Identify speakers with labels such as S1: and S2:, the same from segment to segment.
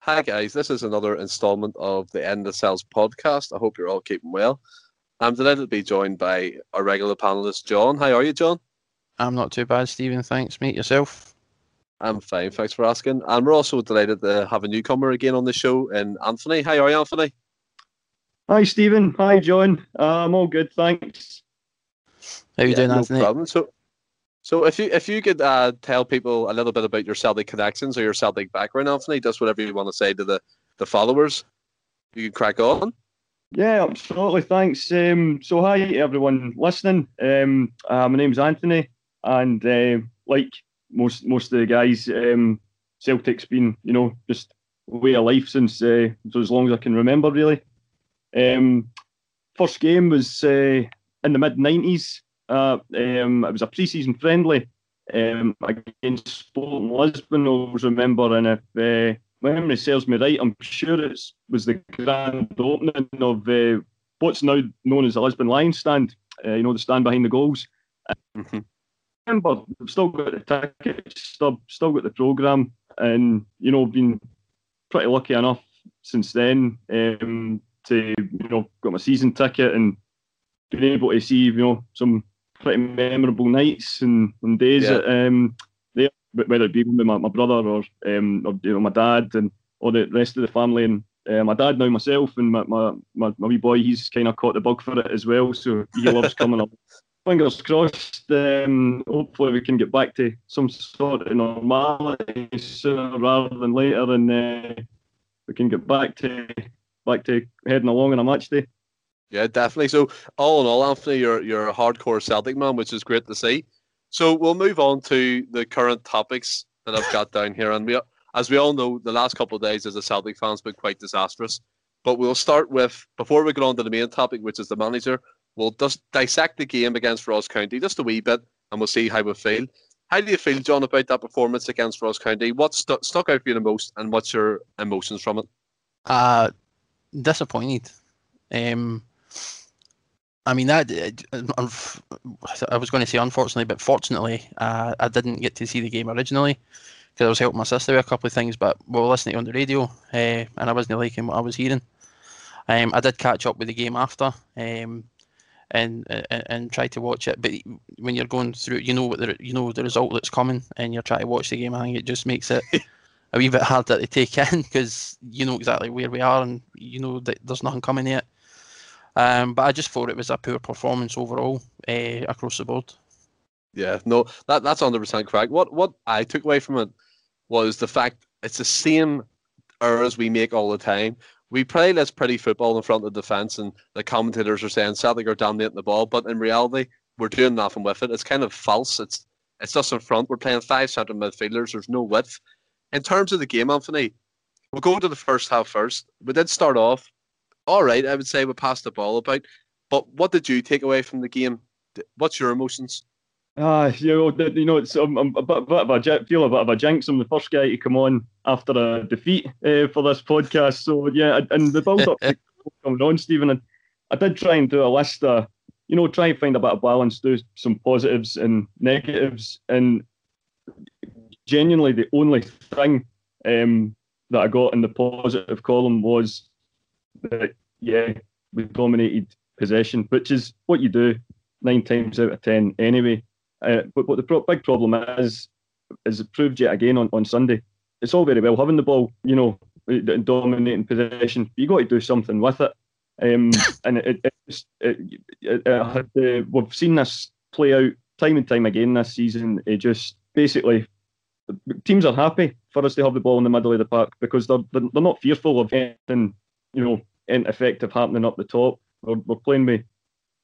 S1: Hi, guys. This is another installment of the Endless Celts podcast. I hope you're all keeping well. I'm delighted to be joined by our regular panelist, John. How are you, John?
S2: I'm not too bad, Stephen. Thanks, mate. Yourself?
S1: I'm fine. Thanks for asking. And we're also delighted to have a newcomer again on the show, in Anthony. How are you, Anthony?
S3: Hi, Stephen. Hi, John. Uh, I'm all good, thanks.
S2: How are you
S1: Yeah,
S2: doing,
S1: no
S2: Anthony?
S1: problem. So, so if you if you could uh, tell people a little bit about your Celtic connections or your Celtic background, Anthony, just whatever you want to say to the, the followers, you can crack on.
S3: Yeah, absolutely. Thanks. Um, so, hi everyone listening. Um, uh, my name's Anthony, and uh, like most most of the guys, um, Celtic's been you know just way of life since uh, so as long as I can remember, really. Um, first game was uh, in the mid '90s. Uh, um, it was a pre-season friendly um, against Sporting Lisbon. I always remember, and if uh, my memory serves me right, I'm sure it was the grand opening of uh, what's now known as the Lisbon Lions stand. Uh, you know, the stand behind the goals.
S1: Mhm.
S3: Remember, I've still got the tickets, still, still got the programme, and you know, been pretty lucky enough since then um, to you know got my season ticket and been able to see you know some pretty memorable nights and, and days
S1: Yeah.
S3: at, um, there, whether it be with my, my brother or um, or you know my dad and all the rest of the family and uh, my dad now myself and my my, my, my wee boy he's kind of caught the bug for it as well so he loves coming up. Fingers crossed. Um, hopefully we can get back to some sort of normality sooner rather than later, and uh, we can get back to back to heading along on a match day.
S1: Yeah, definitely. So, all in all, Anthony, you're you're a hardcore Celtic man, which is great to see. So, we'll move on to the current topics that I've got down here, and we, as we all know, the last couple of days as a Celtic fan's been quite disastrous. But we'll start with before we get on to the main topic, which is the manager. We'll just dissect the game against Ross County just a wee bit, and we'll see how we feel. How do you feel, John, about that performance against Ross County? What stu- stuck out for you the most, and what's your emotions from it?
S2: Uh, disappointed. Um, I mean that. I was going to say unfortunately, but fortunately, uh, I didn't get to see the game originally because I was helping my sister with a couple of things. But we were listening on the radio, uh, and I wasn't liking what I was hearing. Um, I did catch up with the game after, um, and, and and try to watch it. But when you're going through, it, you know what the you know the result that's coming, and you're trying to watch the game. I think it just makes it a wee bit harder to take in because you know exactly where we are and you know that there's nothing coming yet. Um, but I just thought it was a poor performance overall uh, across the board.
S1: Yeah, no, that that's hundred percent correct. What what I took away from it was the fact it's the same errors we make all the time. We play this pretty football in front of the defence, and the commentators are saying Celtic are dominating the ball, but in reality, we're doing nothing with it. It's kind of false. It's it's just in front. We're playing five centre midfielders. There's no width. In terms of the game, Anthony, we'll go to the first half first. We did start off all right. I would say we passed the ball about. But what did you take away from the game? What's your emotions?
S3: Ah, you know, you know, it's um, I'm a bit, bit of a feel a bit of a jinx. I'm the first guy to come on after a defeat uh, for this podcast. So yeah, and- the build up coming on, Stephen, and I did try and do a list of, you know, try and find a bit of balance, do some positives and negatives, and genuinely the only thing um, that I got in the positive column was that yeah, we dominated possession, which is what you do nine times out of ten anyway. Uh, but what the pro- big problem is, is it proved yet again on, on Sunday. It's all very well having the ball, you know, dominating possession. You got to do something with it. Um, and it, it, it, it, it had, uh, we've seen this play out time and time again this season. It just basically teams are happy for us to have the ball in the middle of the park because they're they're, they're not fearful of anything, you know, ineffective happening up the top. We're, we're playing with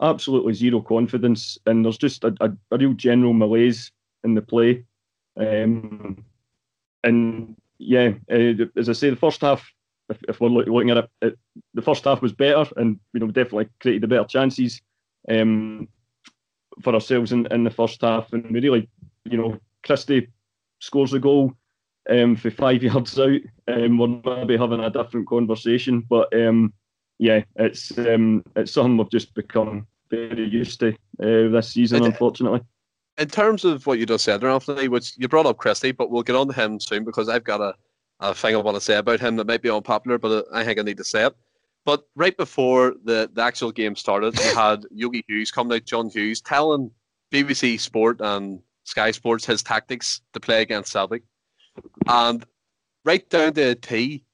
S3: absolutely zero confidence, and there's just a, a, a real general malaise in the play. Um, and yeah, uh, as I say, the first half, if, if we're looking at it, it, the first half was better, and you know definitely created the better chances um, for ourselves in, in the first half, and we really, you know, Christie scores the goal um, for five yards out. Um, we're maybe having a different conversation, but um, yeah, it's um, it's something we've just become very used to uh, this season,
S1: It-
S3: unfortunately.
S1: in terms of what you just said Anthony, which you brought up Christie, but we'll get on to him soon because I've got a a thing I want to say about him that might be unpopular, but I think I need to say it. But right before the, the actual game started, we had Yogi Hughes coming out, John Hughes, telling BBC Sport and Sky Sports his tactics to play against Celtic. And right down to a T,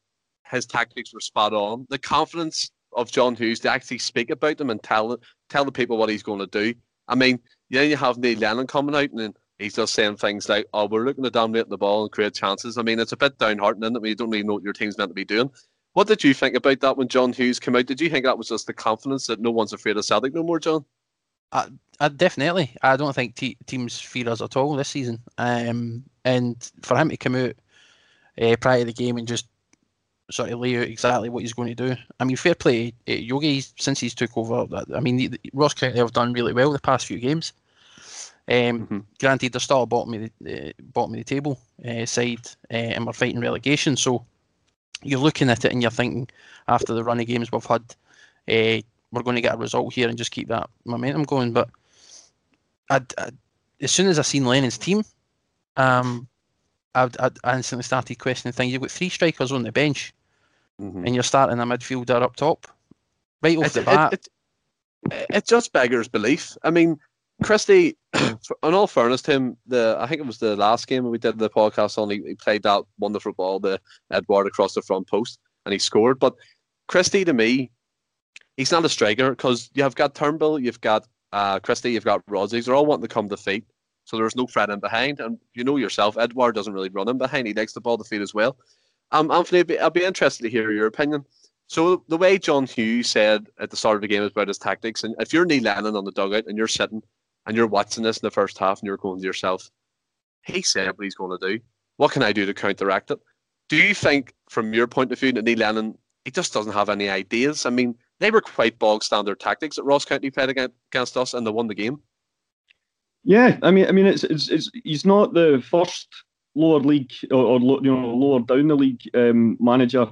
S1: his tactics were spot on. The confidence of John Hughes to actually speak about them and tell tell the people what he's going to do. I mean, then you have Neil Lennon coming out and he's just saying things like, "Oh, we're looking to dominate the ball and create chances." I mean, it's a bit downheartening that you don't really know what your team's meant to be doing. What did you think about that when John Hughes came out? Did you think that was just the confidence that no one's afraid of Celtic no more, John?
S2: Uh, uh, definitely. I don't think te- teams fear us at all this season. Um, and for him to come out uh, prior to the game and just sort of lay out exactly what he's going to do. I mean, fair play, uh, Yogi since he's took over. I mean, the, the, Ross County have done really well the past few games. Um, mm-hmm. Granted, they're still bottom of the uh, bottom of the table uh, side, uh, and we're fighting relegation. So you're looking at it and you're thinking, after the run of games we've had, uh, we're going to get a result here and just keep that momentum going. But I'd, I'd, as soon as I seen Lennon's team, um, I'd, I'd instantly started questioning things. You've got three strikers on the bench, mm-hmm. and you're starting a midfielder up top, right off the bat. It,
S1: it, it, just beggars belief. I mean, Christie, in all fairness to him, the I think it was the last game we did the podcast on. He, he played that wonderful ball, the Edouard across the front post, and he scored. But Christie, to me, he's not a striker because you have got Turnbull, you've got uh, Christie, you've got Rodgers. They're all wanting to come to feet. So there's no threat in behind. And you know yourself, Edouard doesn't really run in behind. He likes the ball to feet as well. Um, Anthony, I'd be, I'd be interested to hear your opinion. So the way John Hughes said at the start of the game about his tactics, and if you're Neil Lennon on the dugout and you're sitting and you're watching this in the first half and you're going to yourself, he said what he's going to do. What can I do to counteract it? Do you think, from your point of view, that Neil Lennon he just doesn't have any ideas? I mean, they were quite bog standard tactics that Ross County played against us, and they won the game.
S3: Yeah, I mean, I mean, it's it's, it's he's not the first lower league or, or you know lower down the league um, manager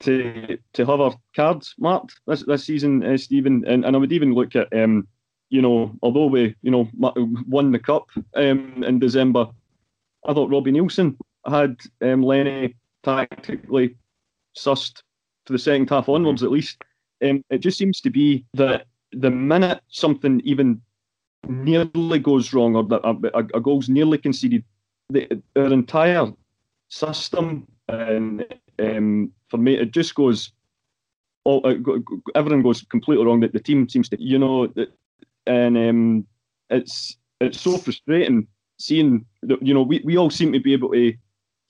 S3: to to have our cards marked this this season, uh, Stephen. And, and I would even look at um, you know, although we you know won the cup um, in December, I thought Robbie Neilson had um, Lenny tactically sussed for the second half onwards, at least. Um, it just seems to be that the minute something even nearly goes wrong or that a, a, goal's nearly conceded, the, our entire system and um, for me it just goes all everything goes completely wrong. That the team seems to, you know, and um, it's it's so frustrating seeing that you know we, we all seem to be able to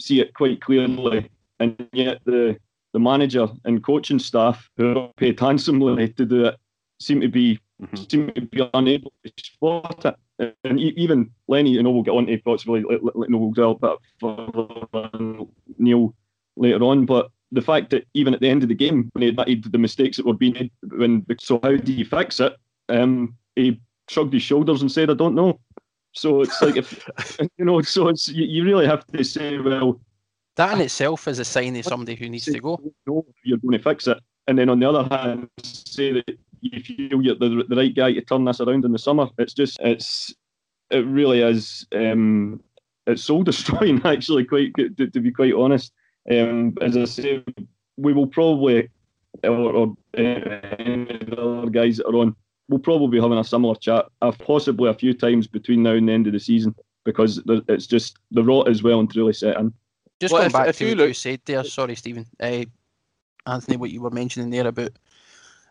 S3: see it quite clearly, and yet the the manager and coaching staff who are paid handsomely to do it seem to be mm-hmm. seem to be unable to spot it. And even Lenny, you know, we'll get on to possibly let, know we'll develop that for Neil later on. But the fact that even at the end of the game, when he admitted the mistakes that were being made, when so how do you fix it? Um, he shrugged his shoulders and said, "I don't know." So it's like if you know, so it's you, you really have to say, well,
S2: that in itself is a sign of somebody who needs to go.
S3: No, You're going to fix it, and then on the other hand, say that you feel you're the, the right guy to turn this around in the summer. It's just it's it really is um, it's soul destroying actually. Quite to, to, be quite honest. Um, as I say, we will probably or, or uh, the other guys that are on we'll probably be having a similar chat, uh, possibly a few times between now and the end of the season because it's just the rot is well and truly set in.
S2: Just well, going if, back if to you what look... you said there, sorry, Stephen, uh, Anthony, what you were mentioning there about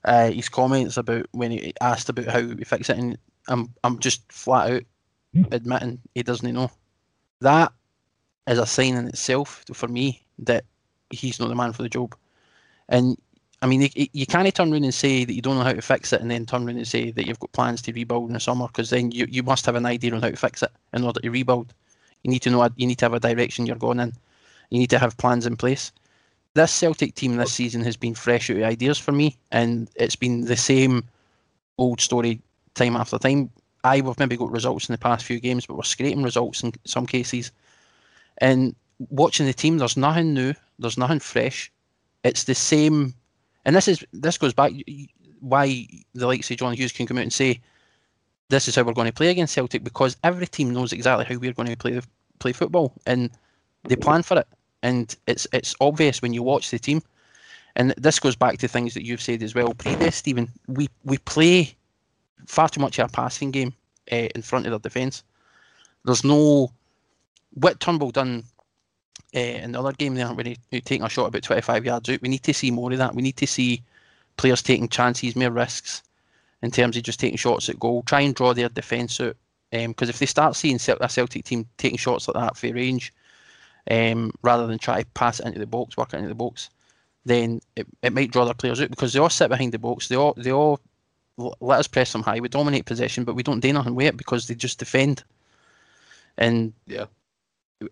S2: uh, his comments about when he asked about how he fix it, and I'm I'm just flat out admitting he doesn't know. That is a sign in itself for me that he's not the man for the job. And I mean, you, you can't turn around and say that you don't know how to fix it, and then turn around and say that you've got plans to rebuild in the summer, because then you, you must have an idea on how to fix it in order to rebuild. You need to know you need to have a direction you're going in. You need to have plans in place this Celtic team this season has been fresh out of ideas for me, and it's been the same old story time after time. I have maybe got results in the past few games, but we're scraping results in some cases. And watching the team, there's nothing new, there's nothing fresh. It's the same, and this is this goes back why the likes of John Hughes can come out and say this is how we're going to play against Celtic because every team knows exactly how we're going to play play football and they plan for it and it's it's obvious when you watch the team. And this goes back to things that you've said as well, previous Stephen. We we play far too much of a passing game uh, in front of their defence. There's no what Turnbull done uh, in the other game there when he, he taking a shot about 25 yards out. We need to see more of that. We need to see players taking chances, more risks in terms of just taking shots at goal. Try and draw their defence out. Because um, if they start seeing a Celtic team taking shots like that for range, um, rather than try to pass it into the box, work it into the box, then it, it might draw their players out because they all sit behind the box. They all they all let us press them high. We dominate possession, but we don't do nothing with it because they just defend. And
S1: yeah,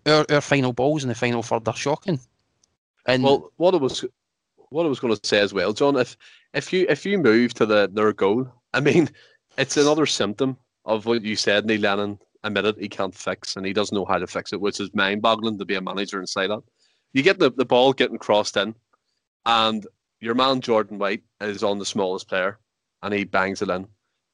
S2: our, our final balls in the final third are shocking. And
S1: well, what I was what I was going to say as well, John, if if you if you move to the their goal, I mean, it's another symptom of what you said. Neil Lennon admitted he can't fix, and he doesn't know how to fix it, which is mind-boggling to be a manager and say that. You get the, the ball getting crossed in, and your man Jordan White is on the smallest player, and he bangs it in.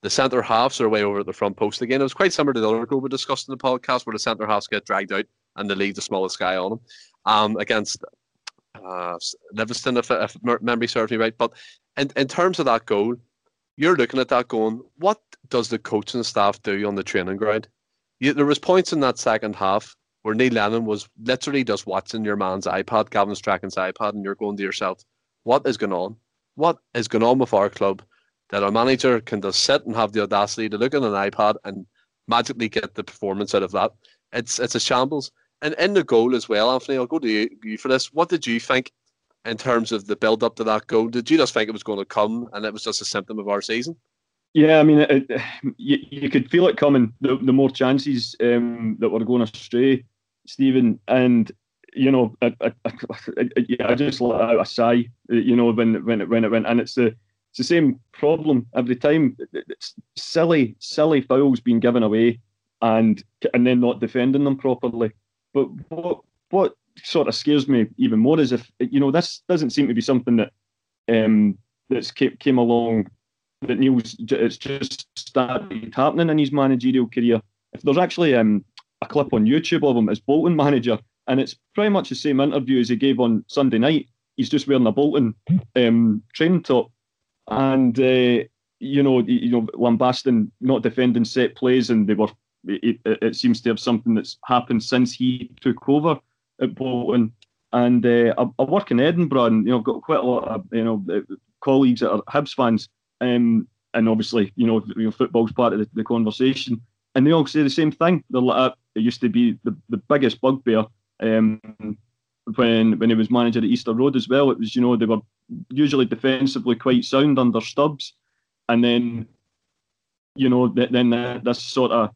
S1: The centre halves are way over at the front post again. It was quite similar to the other goal we discussed in the podcast, where the centre halves get dragged out and they leave the smallest guy on them Um, against uh, Livingston, if, if memory serves me right. But in, in terms of that goal, you're looking at that going, what does the coaching staff do on the training ground? You, there was points in that second half where Neil Lennon was literally just watching your man's iPad, Gavin Strachan's iPad, and you're going to yourself, what is going on? What is going on with our club that our manager can just sit and have the audacity to look at an iPad and magically get the performance out of that? It's it's a shambles. And in the goal as well, Anthony, I'll go to you, you for this. What did you think in terms of the build up to that goal? Did you just think it was going to come and it was just a symptom of our season?
S3: Yeah, I mean, it, it, you, you could feel it coming. The, the more chances um, that were going astray, Stephen, and you know, I, I, I, yeah, I just let out a sigh. You know, when when it when it went, and it's the it's the same problem every time. It's silly, silly fouls being given away, and and then not defending them properly. But what what sort of scares me even more is if you know this doesn't seem to be something that um, that's came, came along that Neil's it's just started happening in his managerial career. If there's actually um, a clip on YouTube of him as Bolton manager, and it's pretty much the same interview as he gave on Sunday night. He's just wearing a Bolton um, training top, and uh, you know, you know, lambasting not defending set plays, and they were it, it, seems to have something that's happened since he took over at Bolton. And uh, I, I, work in Edinburgh, and you know, I've got quite a lot of you know colleagues that are Hibs fans, um, and obviously, you know, football's part of the, the, conversation, and they all say the same thing. It used to be the, the biggest bugbear um, when when he was manager at Easter Road as well. It was, you know, they were usually defensively quite sound under Stubbs, and then, you know, then this sort of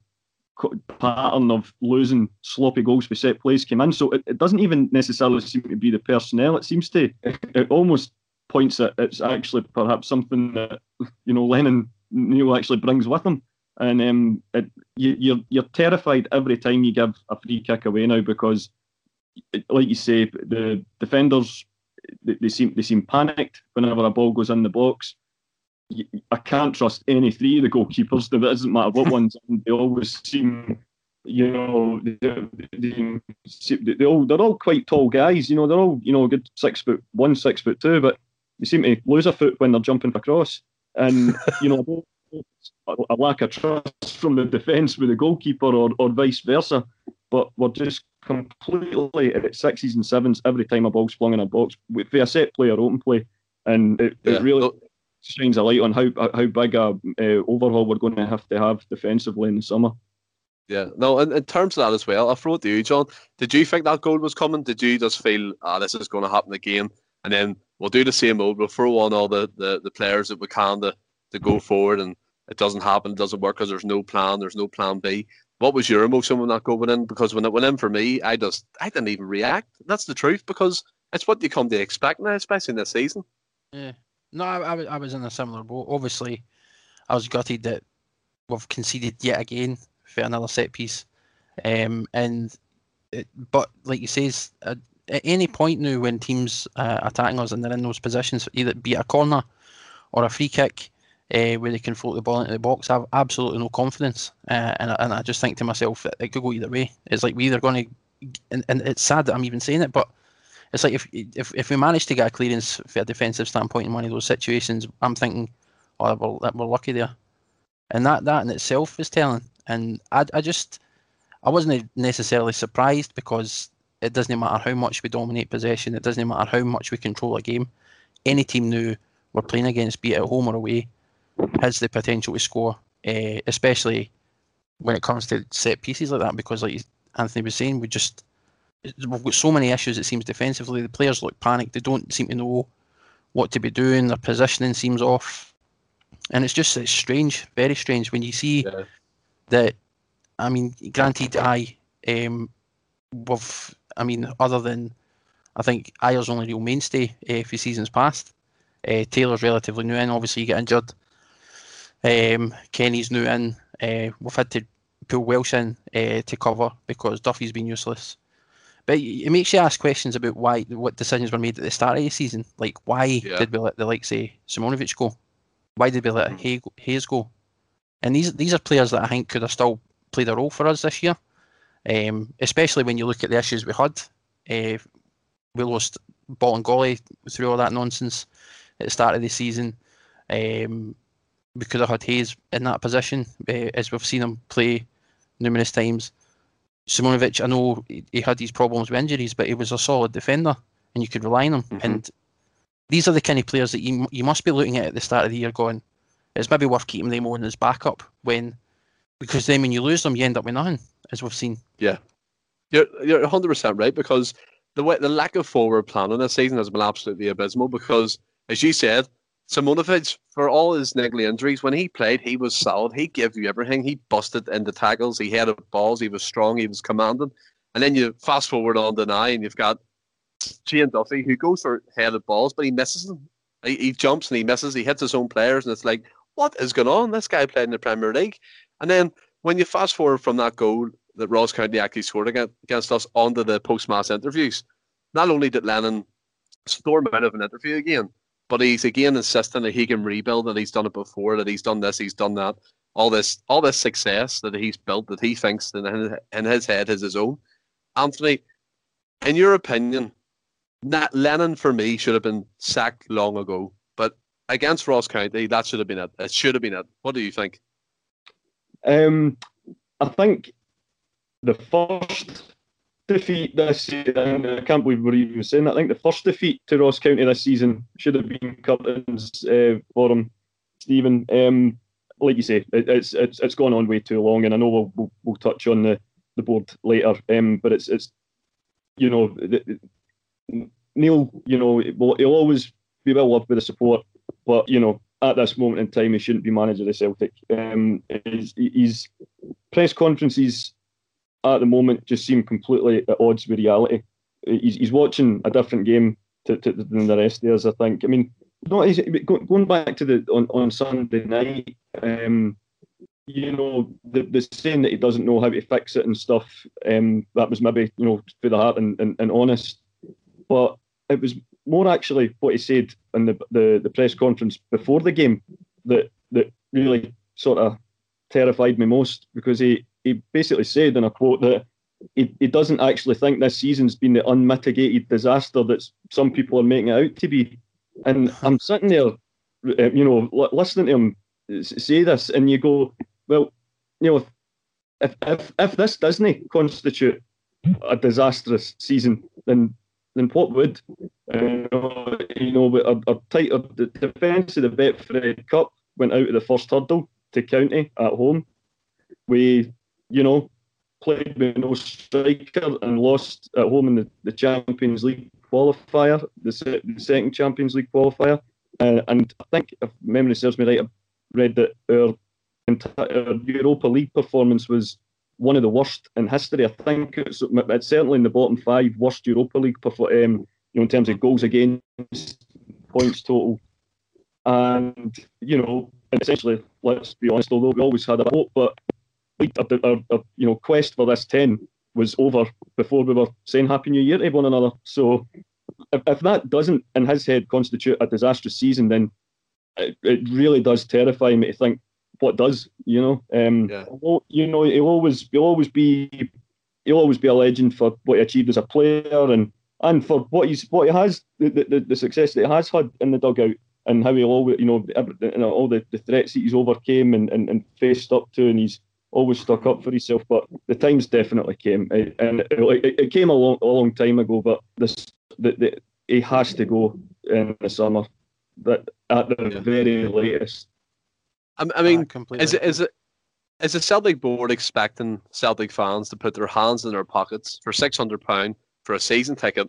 S3: pattern of losing sloppy goals for set plays came in. So it, it doesn't even necessarily seem to be the personnel. It seems to it almost points that it's actually perhaps something that you know Lennon Neil actually brings with him. And um, it, you, you're you're terrified every time you give a free kick away now because, like you say, the defenders they, they seem they seem panicked whenever a ball goes in the box. I can't trust any three of the goalkeepers. It doesn't matter what ones. They always seem, you know, they, they, they all they're all quite tall guys. You know, they're all you know good six foot one, six foot two, but they seem to lose a foot when they're jumping across. And you know, a lack of trust from the defence with the goalkeeper, or or vice versa. But we're just completely at sixes and sevens every time a ball's flung in a box with a set play or open play, and it, yeah. it really shines a light on how how big a uh, overhaul we're going to have to have defensively in the summer.
S1: Yeah, no, in, in terms of that as well, I'll throw it to you, John. Did you think that goal was coming? Did you just feel, ah, this is going to happen again? And then we'll do the same old, we'll throw on all the, the, the players that we can to, to go forward, and it doesn't happen, it doesn't work because there's no plan, there's no plan B. What was your emotion when that goal went in? Because when it went in for me, I just, I didn't even react. That's the truth, because it's what you come to expect now, especially in this season.
S2: Yeah. No, I, I, I was in a similar boat. Obviously, I was gutted that we've conceded yet again for another set piece. Um, and it, but like you says, at, at, any point now when teams uh, attacking us and they're in those positions, either be a corner or a free kick, uh, where they can float the ball into the box, I have absolutely no confidence. Uh, and, and I just think to myself, it could go either way. It's like we either going to, and, and it's sad that I'm even saying it, but it's like if if if we manage to get a clearance for a defensive standpoint in one of those situations, I'm thinking, oh, we're, we're lucky there, and that that in itself is telling. And I I just I wasn't necessarily surprised because it doesn't matter how much we dominate possession, it doesn't matter how much we control a game. Any team knew we're playing against, be it at home or away, has the potential to score, uh, especially when it comes to set pieces like that. Because, like Anthony was saying, we just we've got so many issues. It seems defensively, the players look panicked. They don't seem to know what to be doing. Their positioning seems off, and it's just it's strange, very strange when you see yeah. that. I mean, granted, I um, we've I mean, other than I think Ajer's only real mainstay uh, for seasons past. Uh, Taylor's relatively new in. Obviously, you get injured. Um, Kenny's new in. Uh, we've had to pull Welsh in uh, to cover because Duffy's been useless. But it makes you ask questions about why what decisions were made at the start of the season. Like, why yeah. did we let the likes of Simunovic go? Why did we let mm. Hayes go? And these these are players that I think could have still played a role for us this year. Um, especially when you look at the issues we had. Uh, we lost Bolingoli through all that nonsense at the start of the season. Um, we could have had Hayes in that position, uh, as we've seen him play numerous times. Simunovic, I know he had these problems with injuries, but he was a solid defender, and you could rely on him. Mm-hmm. And these are the kind of players that you you must be looking at at the start of the year, going, it's maybe worth keeping them on as backup when, because then when you lose them, you end up with nothing as we've seen.
S1: Yeah, you're you're 100 percent right because the way the lack of forward planning this season has been absolutely abysmal. Because as you said, Simunovic, for all his niggly injuries, when he played, he was solid. He gave you everything. He busted into tackles. He had balls. He was strong. He was commanding. And then you fast forward on the nine, and you've got Shane Duffy who goes for headed balls, but he misses them. He, he jumps and he misses. He hits his own players, and it's like, what is going on? This guy played in the Premier League. And then when you fast forward from that goal that Ross County actually scored against us onto the post match interviews, not only did Lennon storm out of an interview again, but he's again insisting that he can rebuild, that he's done it before, that he's done this, he's done that. All this, all this success that he's built, that he thinks in his, in his head is his own. Anthony, in your opinion, Nat Lennon for me should have been sacked long ago. But against Ross County, that should have been it. It should have been it. What do you think?
S3: Um, I think the first defeat this season, I can't believe we're even saying that. I think the first defeat to Ross County this season should have been Curtin's uh, for him, Stephen. Um, like you say, it, it's it's it's gone on way too long, and I know we'll we'll, we'll touch on the, the board later. Um, but it's it's you know the, Neil, you know he'll always be well loved with the support, but you know at this moment in time, he shouldn't be manager of the Celtic. Um, his, his press conferences at the moment just seem completely at odds with reality. He's, he's watching a different game to, to, than the rest of us, I think. I mean, not going back to the on, on Sunday night, um, you know, the, the saying that he doesn't know how to fix it and stuff, um, that was maybe, you know, for the heart and, and, and honest. But it was more actually what he said in the, the, the press conference before the game that that really sort of terrified me most because he, he basically said in a quote that he, he doesn't actually think this season's been the unmitigated disaster that some people are making it out to be. And I'm sitting there, uh, you know, listening to him say this, and you go, well, you know, if if, if this doesn't constitute a disastrous season, then then what would? Uh, you know, our, our, tight, our, the defence of the Betfred Cup went out of the first hurdle to County at home. We, you know, played with no striker and lost at home in the, the Champions League qualifier, the, the second Champions League qualifier. And I think, if memory serves me right, I read that our, entire Europa League performance was one of the worst in history. I think it's, it's certainly in the bottom five worst Europa League um, you know, in terms of goals against, points total, and you know, essentially, let's be honest, although we always had a hope, but our, our, our, you know quest for this ten was over before we were saying Happy New Year to one another. So if, if that doesn't, in his head, constitute a disastrous season, then it, it really does terrify me to think what does, you know. Um, yeah. You know, he'll always he'll always be he'll always be a legend for what he achieved as a player, and and for what he's what he has the, the, the success that he has had in the dugout and how he always you know, you know all the, the threats that he's overcame and, and, and faced up to and he's always stuck up for himself but the times definitely came eh, and it, it came a long, a long time ago but this the, the, he has to go in the summer that at the yeah. very latest
S1: I, I mean ah, is it, is it is the Celtic board expecting Celtic fans to put their hands in their pockets for six hundred pound for a season ticket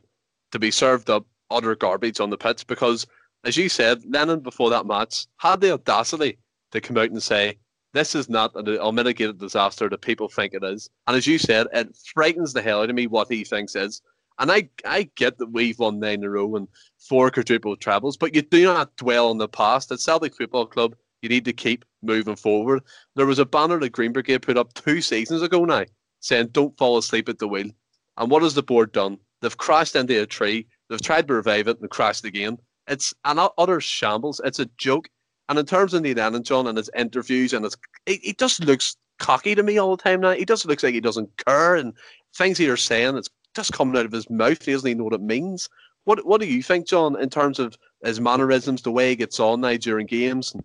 S1: to be served up utter garbage on the pitch? Because, as you said, Lennon before that match had the audacity to come out and say, "This is not an unmitigated disaster that people think it is." And as you said, it frightens the hell out of me what he thinks is. And I, I get that we've won nine in a row and four quadruple trebles, but you do not dwell on the past. At Celtic Football Club, you need to keep moving forward. There was a banner that Green Brigade put up two seasons ago now saying, Don't fall asleep at the wheel. And what has the board done? They've crashed into a tree, they've tried to revive it and crashed again. It's an utter shambles. It's a joke. And in terms of Neil John, and his interviews, and his, he, he just looks cocky to me all the time now. He just looks like he doesn't care, and things he is saying, it's just coming out of his mouth. He doesn't even know what it means. What What do you think, John, in terms of his mannerisms, the way he gets on now during games, and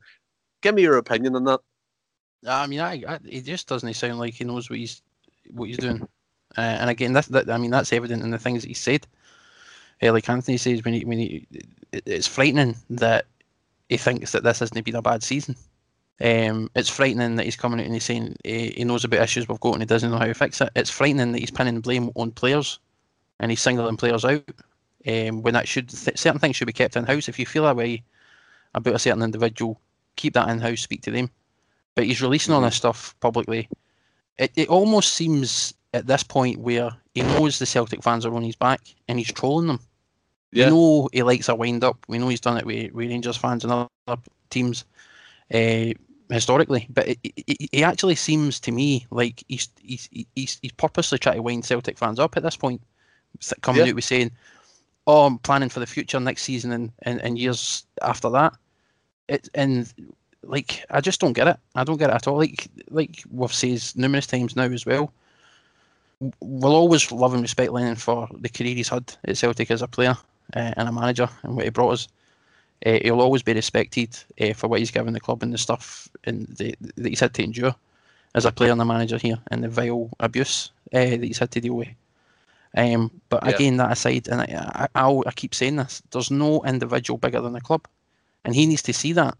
S1: Give me your opinion on that.
S2: I mean, I, I he just doesn't sound like he knows what he's what he's doing. Uh, and again, that's that. I mean, that's evident in the things that he said. Uh, like Anthony says, when he when he, it's frightening that he thinks that this hasn't been a bad season. Um, it's frightening that he's coming out and he's saying he, he knows about issues we've got and he doesn't know how to fix it. It's frightening that he's pinning blame on players and he's singling players out um, when that should th- certain things should be kept in house. If you feel that way about a certain individual, keep that in house, speak to them. But he's releasing all mm-hmm. this stuff publicly. It, it almost seems at this point where he knows the Celtic fans are on his back and he's trolling them. Yeah. We know he likes a wind up. We know he's done it with, with Rangers fans and other teams uh, historically. But it, it, it, actually seems to me like he's, he's, he's, he's purposely trying to wind Celtic fans up at this point, coming yeah. out with saying, "Oh, I'm planning for the future next season and, and, and years after that." it and like I just don't get it. I don't get it at all. Like like we've said numerous times now as well. We'll always love and respect Lennon for the career he's had at Celtic as a player uh, and a manager and what he brought us. Uh, he'll always be respected uh, for what he's given the club and the stuff and the, that he's had to endure as a player and a manager here and the vile abuse that he's had to deal with. Um, but yeah. again, that aside, and I, I, I keep saying this: there's no individual bigger than the club and he needs to see that.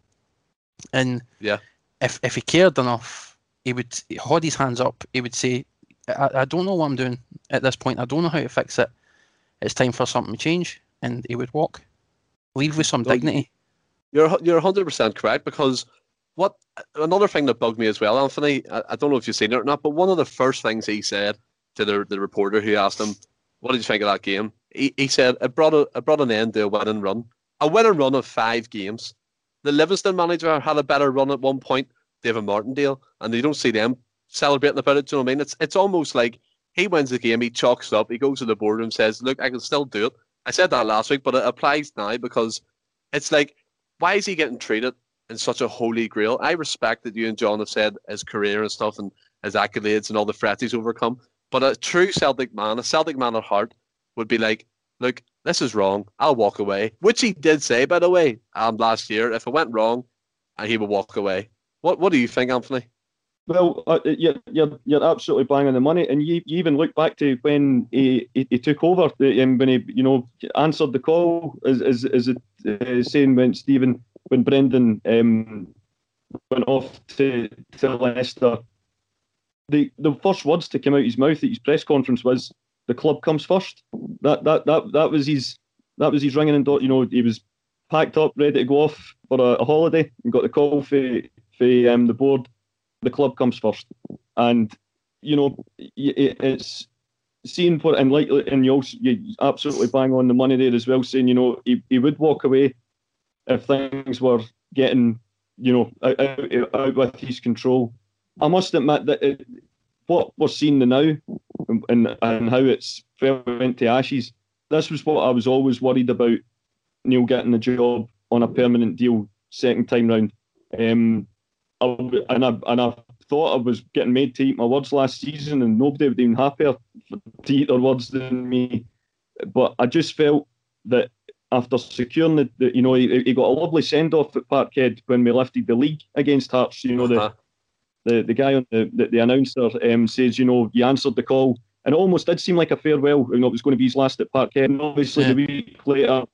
S2: And
S1: yeah,
S2: if if he cared enough, he would hold his hands up. He would say, I, "I don't know what I'm doing at this point. I don't know how to fix it. It's time for something to change." And he would walk, leave with some dignity.
S1: You're you're 100 percent correct because what another thing that bugged me as well, Anthony. I, I, don't know if you've seen it or not, but one of the first things he said to the the reporter who asked him, "What did you think of that game?" He, he said it brought a it brought an end to a winning run a winning run of five games. The Livingston manager had a better run at one point, David Martindale, and you don't see them celebrating about it. Do you know what I mean? It's it's almost like he wins the game, he chalks up, he goes to the boardroom, says, "Look, I can still do it." I said that last week, but it applies now because it's like, why is he getting treated in such a holy grail? I respect that you and John have said his career and stuff and his accolades and all the threats he's overcome, but a true Celtic man, a Celtic man at heart, would be like, look, this is wrong. I'll walk away. Which he did say, by the way, um, last year. If it went wrong, uh, he would walk away. What What do you think, Anthony?
S3: Well, uh, you're, you're, you're absolutely bang on the money, and you, you even look back to when he, he, he took over, um, when he you know answered the call, as as, as it, uh, saying when Stephen when Brendan um, went off to to Leicester, the the first words to come out his mouth at his press conference was, the club comes first. That that that that was his that was his ringing and you know he was packed up, ready to go off for a, a holiday, and got the call for for um, the board. The club comes first, and you know it's seen for and like and you also you absolutely bang on the money there as well, saying you know he, he would walk away if things were getting you know out, out, with his control. I must admit that it, what we're seeing now and, and how it's fell into ashes. This was what I was always worried about. Neil getting the job on a permanent deal second time round. Um, I, and I and I thought I was getting made to eat my words last season, and nobody would even happier to eat their words than me. but I just felt that after securing the, the you know, he, he, got a lovely send off at Parkhead when we lifted the league against Hearts. You know, uh-huh. the, the the guy on the the, the announcer um, says, you know, you answered the call, and it almost did seem like a farewell. You know, it was going to be his last at Parkhead, and obviously yeah. the week later,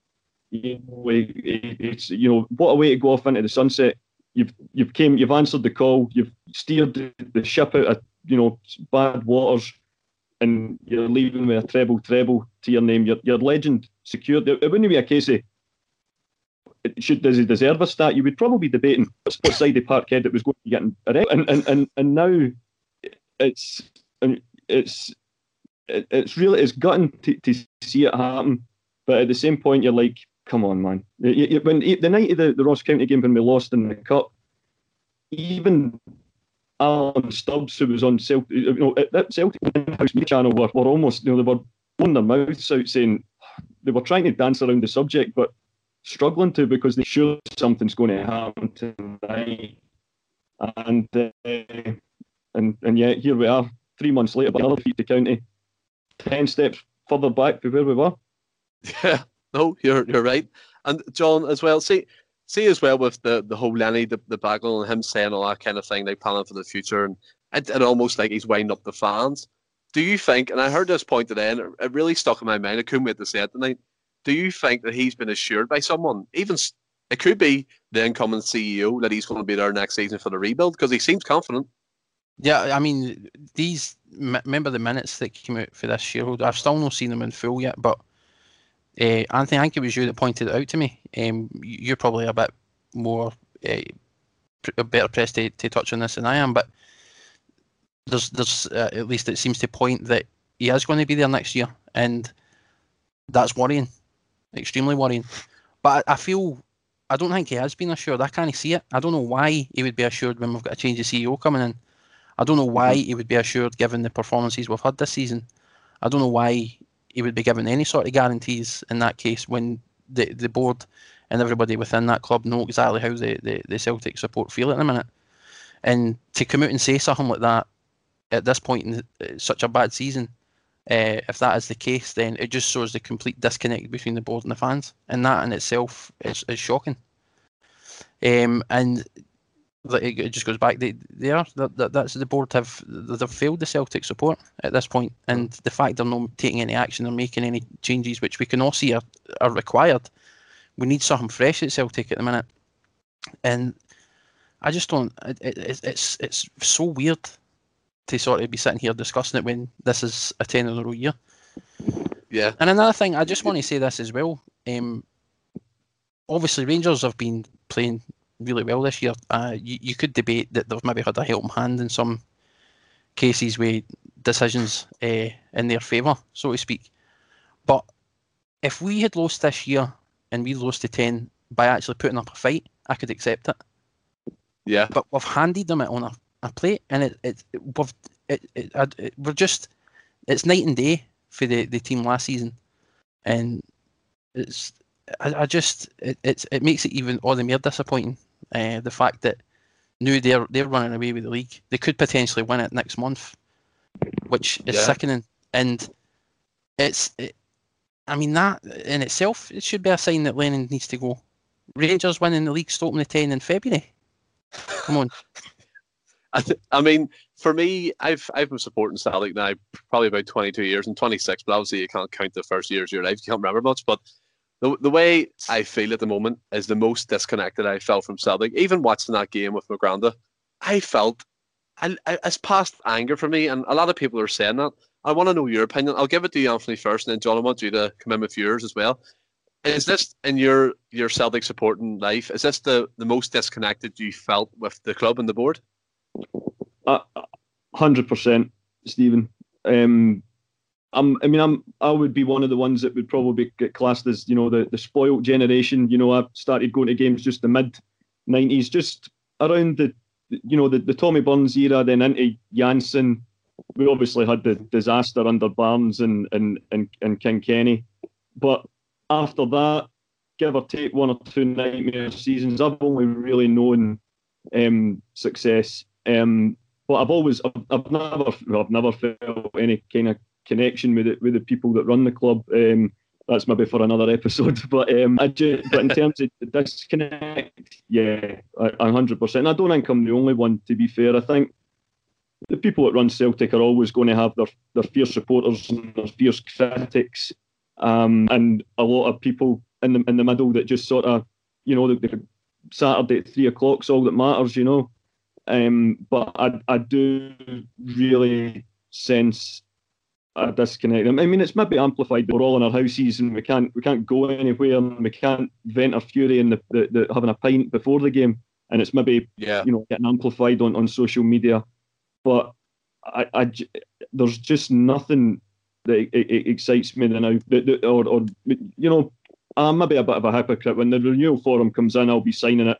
S3: you know, it's you know, what a way to go off into the sunset. You've you've came, you've answered the call, you've steered the ship out of you know bad waters and you're leaving with a treble treble to your name, your, your legend secured. It, wouldn't be a case of should does he deserve a stat? You would probably be debating what side of Parkhead it was going to getting, and and and, and now it's it's it's really it's gutting to, to see it happen, but at the same point you're like, come on, man. When the night of the, the Ross County game when we lost in the cup, even Alan Stubbs, who was on Celtic, you know, that Celtic in-house media channel, were, were almost, you know, they were blowing their mouths out saying they were trying to dance around the subject, but struggling to because they sure something's going to happen tonight. And uh, and and yet here we are, three months later, another defeat to county, ten steps further back to where we were.
S1: Yeah, no, you're you're right. And John as well. See, see as well with the the whole Lenny the, the bagel and him saying all that kind of thing, they planning for the future, and it, it almost like he's winding up the fans. Do you think? And I heard this point today, and it, really stuck in my mind. I couldn't wait to say it tonight. Do you think that he's been assured by someone, even it could be the incoming CEO, that he's going to be there next season for the rebuild because he seems confident.
S2: Yeah, I mean, these remember the minutes that came out for this shareholder. I've still not seen them in full yet, but uh, Anthony, I think it was you that pointed it out to me. Um, you're probably a bit more uh, a better pressed to, to touch on this than I am, but there's there's uh, at least it seems to point that he is going to be there next year, and that's worrying, extremely worrying. But I, I feel I don't think he has been assured. I can't see it. I don't know why he would be assured when we've got a change of CEO coming in. I don't know why mm-hmm. he would be assured given the performances we've had this season. I don't know why he would be given any sort of guarantees in that case when the the board and everybody within that club know exactly how the, the, the Celtic support feel at the minute. And to come out and say something like that at this point in uh, such a bad season, uh, if that is the case, then it just shows the complete disconnect between the board and the fans, and that in itself is, is shocking. Um, and it just goes back. They, they are that, that's the board have they've failed the Celtic support at this point, and the fact they're not taking any action or making any changes, which we can all see are, are required. We need something fresh at Celtic at the minute, and I just don't. It, it, it's it's so weird to sort of be sitting here discussing it when this is a ten in a row year.
S1: Yeah.
S2: And another thing, I just want to say this as well. Um, obviously, Rangers have been playing really well this year. Uh, you, you could debate that they've maybe had a helping hand in some cases with decisions uh, in their favour, so to speak. But if we had lost this year and we lost to 10 by actually putting up a fight, I could accept it.
S1: Yeah.
S2: But we've handed them it on a, a plate and it, it, we've, it, it, it, we're just, it's night and day for the, the team last season. And it's, I, I just, it, it's, it makes it even all the more disappointing uh, the fact that now they're they're running away with the league, they could potentially win it next month, which is yeah. sickening. And it's, it, I mean, that in itself it should be a sign that Lennon needs to go. Rangers winning the league, stopping the ten in February. Come on.
S1: I, th- I mean, for me, I've I've been supporting Celtic now probably about 22 years and 26, but obviously you can't count the first years of your life. You can't remember much, but the, the way I feel at the moment is the most disconnected I felt from Celtic. Even watching that game with McGranda, I felt I, it's past anger for me, and a lot of people are saying that. I want to know your opinion. I'll give it to you, Anthony, first, and then John, I want you to come in with yours as well. Is this in your your Celtic supporting life? Is this the, the most disconnected you felt with the club and the board?
S3: Uh, hundred percent, Stephen. Um, I'm, I mean, I'm, I would be one of the ones that would probably get classed as, you know, the, the spoiled generation. You know, I started going to games just the mid 90s, just around the, you know, the, the Tommy Burns era, then into Jansen. We obviously had the disaster under Barnes and, and, and, and King Kenny. But after that, give or take one or two nightmare seasons, I've only really known um, success. Um, but I've always, I've, I've never, I've never felt any kind of connection with it with the people that run the club. Um, that's maybe for another episode. But um, I but in terms of disconnect, yeah, hundred percent. I don't think I'm the only one. To be fair, I think the people that run Celtic are always going to have their their fierce supporters and their fierce critics, um, and a lot of people in the in the middle that just sort of, you know, the, the Saturday at three o'clock's all that matters, you know. Um, but I I do really sense a disconnect. Them. I mean, it's maybe amplified. We're all in our houses and we can't we can't go anywhere and we can't vent our fury in the, the, the having a pint before the game, and it's maybe
S1: yeah.
S3: you know getting amplified on, on social media. But I, I there's just nothing that it, it excites me now. Or, or you know, I'm maybe a bit of a hypocrite. When the renewal forum comes in, I'll be signing it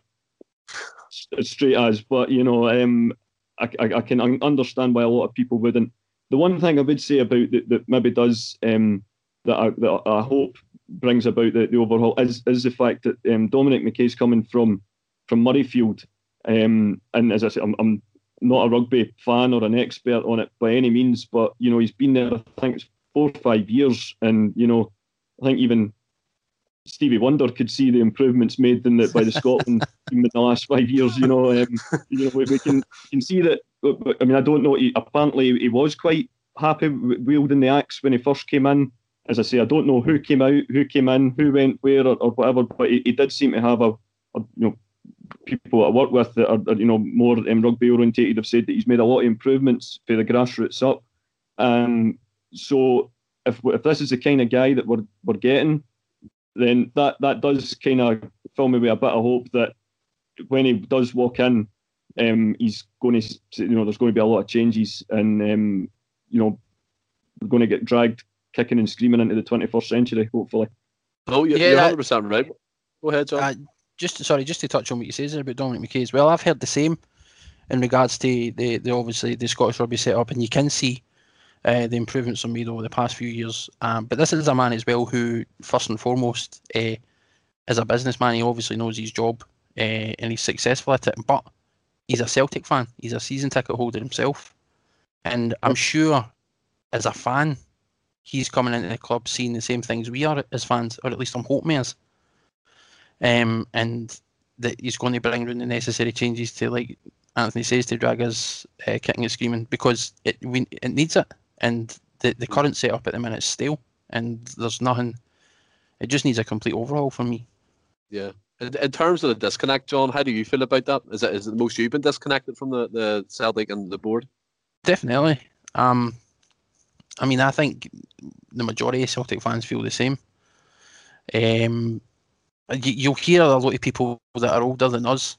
S3: straight as. But you know, um, I, I, I can understand why a lot of people wouldn't the one thing I would say about that, that maybe does um, that, I, that I hope brings about the, the overhaul is is the fact that um, Dominic McKay's coming from from Murrayfield, um, and as I said, I'm, I'm not a rugby fan or an expert on it by any means, but you know he's been there. I think it's four or five years, and you know I think even Stevie Wonder could see the improvements made in the, by the Scotland team in the last five years. You know, um, you know we, we can can see that I mean, I don't know. He, apparently, he was quite happy wielding the axe when he first came in. As I say, I don't know who came out, who came in, who went where, or, or whatever. But he, he, did seem to have a, a, you know, people I work with that are, are you know more um, rugby orientated have said that he's made a lot of improvements for the grassroots up. Um, so if if this is the kind of guy that we're we're getting, then that that does kind of fill me with a bit of hope that when he does walk in, um, he's going to, you know, there's going to be a lot of changes, and um, you know, we're going to get dragged kicking and screaming into the 21st century, hopefully.
S1: Oh, you're, yeah, you're 100% right. Go ahead, John. Uh,
S2: just sorry, just to touch on what you said about Dominic McKay as well. I've heard the same in regards to the, the obviously the Scottish rugby setup, and you can see uh, the improvements are made over the past few years. Um, but this is a man as well who, first and foremost, uh, is a businessman. He obviously knows his job uh, and he's successful at it. But he's a Celtic fan. He's a season ticket holder himself, and I'm sure as a fan, he's coming into the club seeing the same things we are as fans, or at least I'm hoping he is. Um, and that he's going to bring in the necessary changes to, like Anthony says, to drag us uh, kicking and screaming because it we, it needs it, and the the current setup at the minute is stale, and there's nothing. It just needs a complete overhaul for me.
S1: Yeah, in, terms of the disconnect, John, how do you feel about that? Is it is it the most you've been disconnected from the, the Celtic and the board?
S2: Definitely. Um, I mean, I think the majority of Celtic fans feel the same. Um, you, will hear a lot of people that are older than us.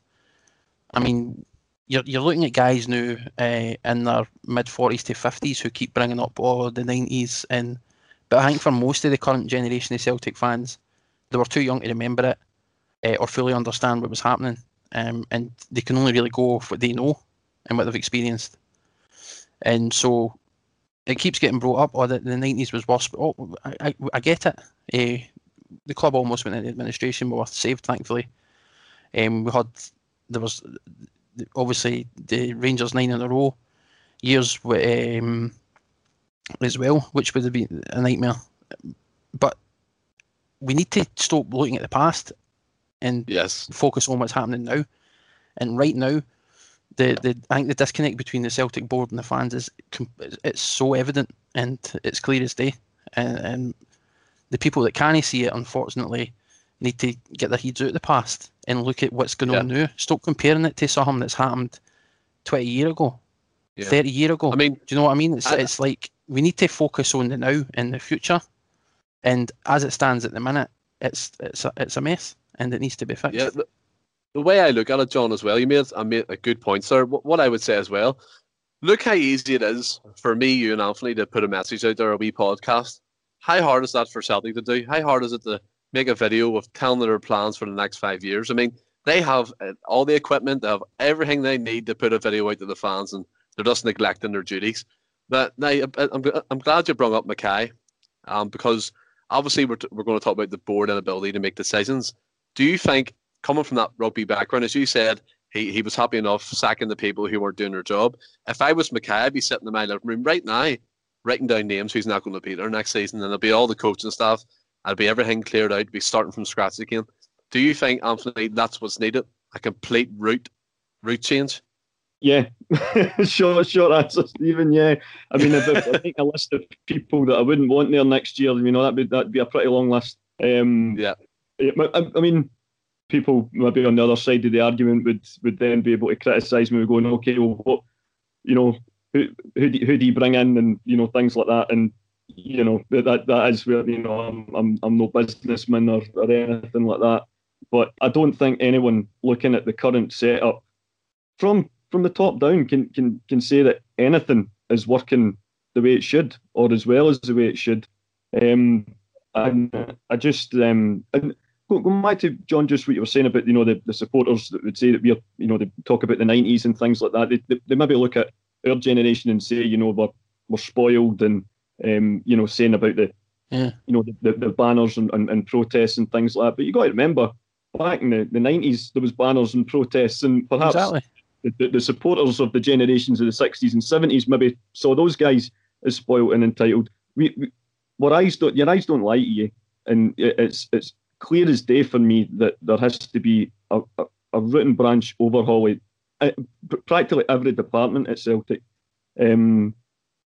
S2: I mean, you're you're looking at guys now uh, in their mid forties to fifties who keep bringing up all oh, the nineties, and but I think for most of the current generation of Celtic fans, they were too young to remember it uh, or fully understand what was happening. Um, and they can only really go off what they know and what they've experienced. And so it keeps getting brought up, or oh, that the 90s was worse. But oh, I, I, I get it. Uh, the club almost went into administration, but were saved, thankfully. Um, we had, there was obviously the Rangers nine in a row years with, um, as well, which would have been a nightmare. But we need to stop looking at the past and
S1: yes.
S2: focus on what's happening now. And right now, the, the I think the disconnect between the Celtic board and the fans is it's so evident and it's clear as day. And, and the people that can't see it, unfortunately, need to get their heads out of the past and look at what's going yeah. on now. Stop comparing it to something that's happened 20 years ago, yeah. 30 years ago. I mean, do you know what I mean? It's, I, it's like we need to focus on the now and the future. And as it stands at the minute, it's it's a, it's a mess and it needs to be fixed.
S1: Yeah, the, the way I look at it, John, as well, you made, I made a good point, sir. What, what I would say as well, look how easy it is for me, you, and Anthony to put a message out there, a wee podcast. How hard is that for Celtic to do? How hard is it to make a video of telling their plans for the next five years? I mean, they have uh, all the equipment, they have everything they need to put a video out to the fans, and they're just neglecting their duties. But now, I'm, I'm glad you brought up McKay um, because obviously we're, t- we're going to talk about the board and ability to make decisions do you think, coming from that rugby background, as you said, he, he was happy enough sacking the people who weren't doing their job. If I was McKay, I'd be sitting in my living room right now, writing down names who's not going to be there next season, and it'll be all the coaching staff. I'll be everything cleared out. Be starting from scratch again. Do you think, Anthony, that's what's needed? A complete route route change?
S3: Yeah, short short answer, Stephen. Yeah, I mean, if I think a list of people that I wouldn't want there next year, you know, that'd be that'd be a pretty long list. Um,
S1: yeah,
S3: I, I mean, people maybe on the other side of the argument would would then be able to criticise me, going, okay, well, what, you know, who who do, who do you bring in, and you know, things like that, and you know, that that is where you know I'm I'm, I'm no businessman or, or anything like that. But I don't think anyone looking at the current setup from from the top down can can can say that anything is working the way it should or as well as the way it should. Um, and I just um, and going back to John, just what you were saying about you know the, the supporters that would say that we're you know they talk about the nineties and things like that. They, they, they maybe look at our generation and say you know we're we're spoiled and um, you know saying about the
S2: yeah.
S3: you know the, the, banners and, and, and, protests and things like that. But you got to remember back in the, 90s there was banners and protests and perhaps
S2: exactly.
S3: the, the, supporters of the generations of the 60s and 70s maybe saw those guys as spoiled and entitled. We, we our eyes don't your eyes don't lie to you, and it's it's clear as day for me that there has to be a, a, a root and branch overhaul uh, practically every department at Celtic. Um,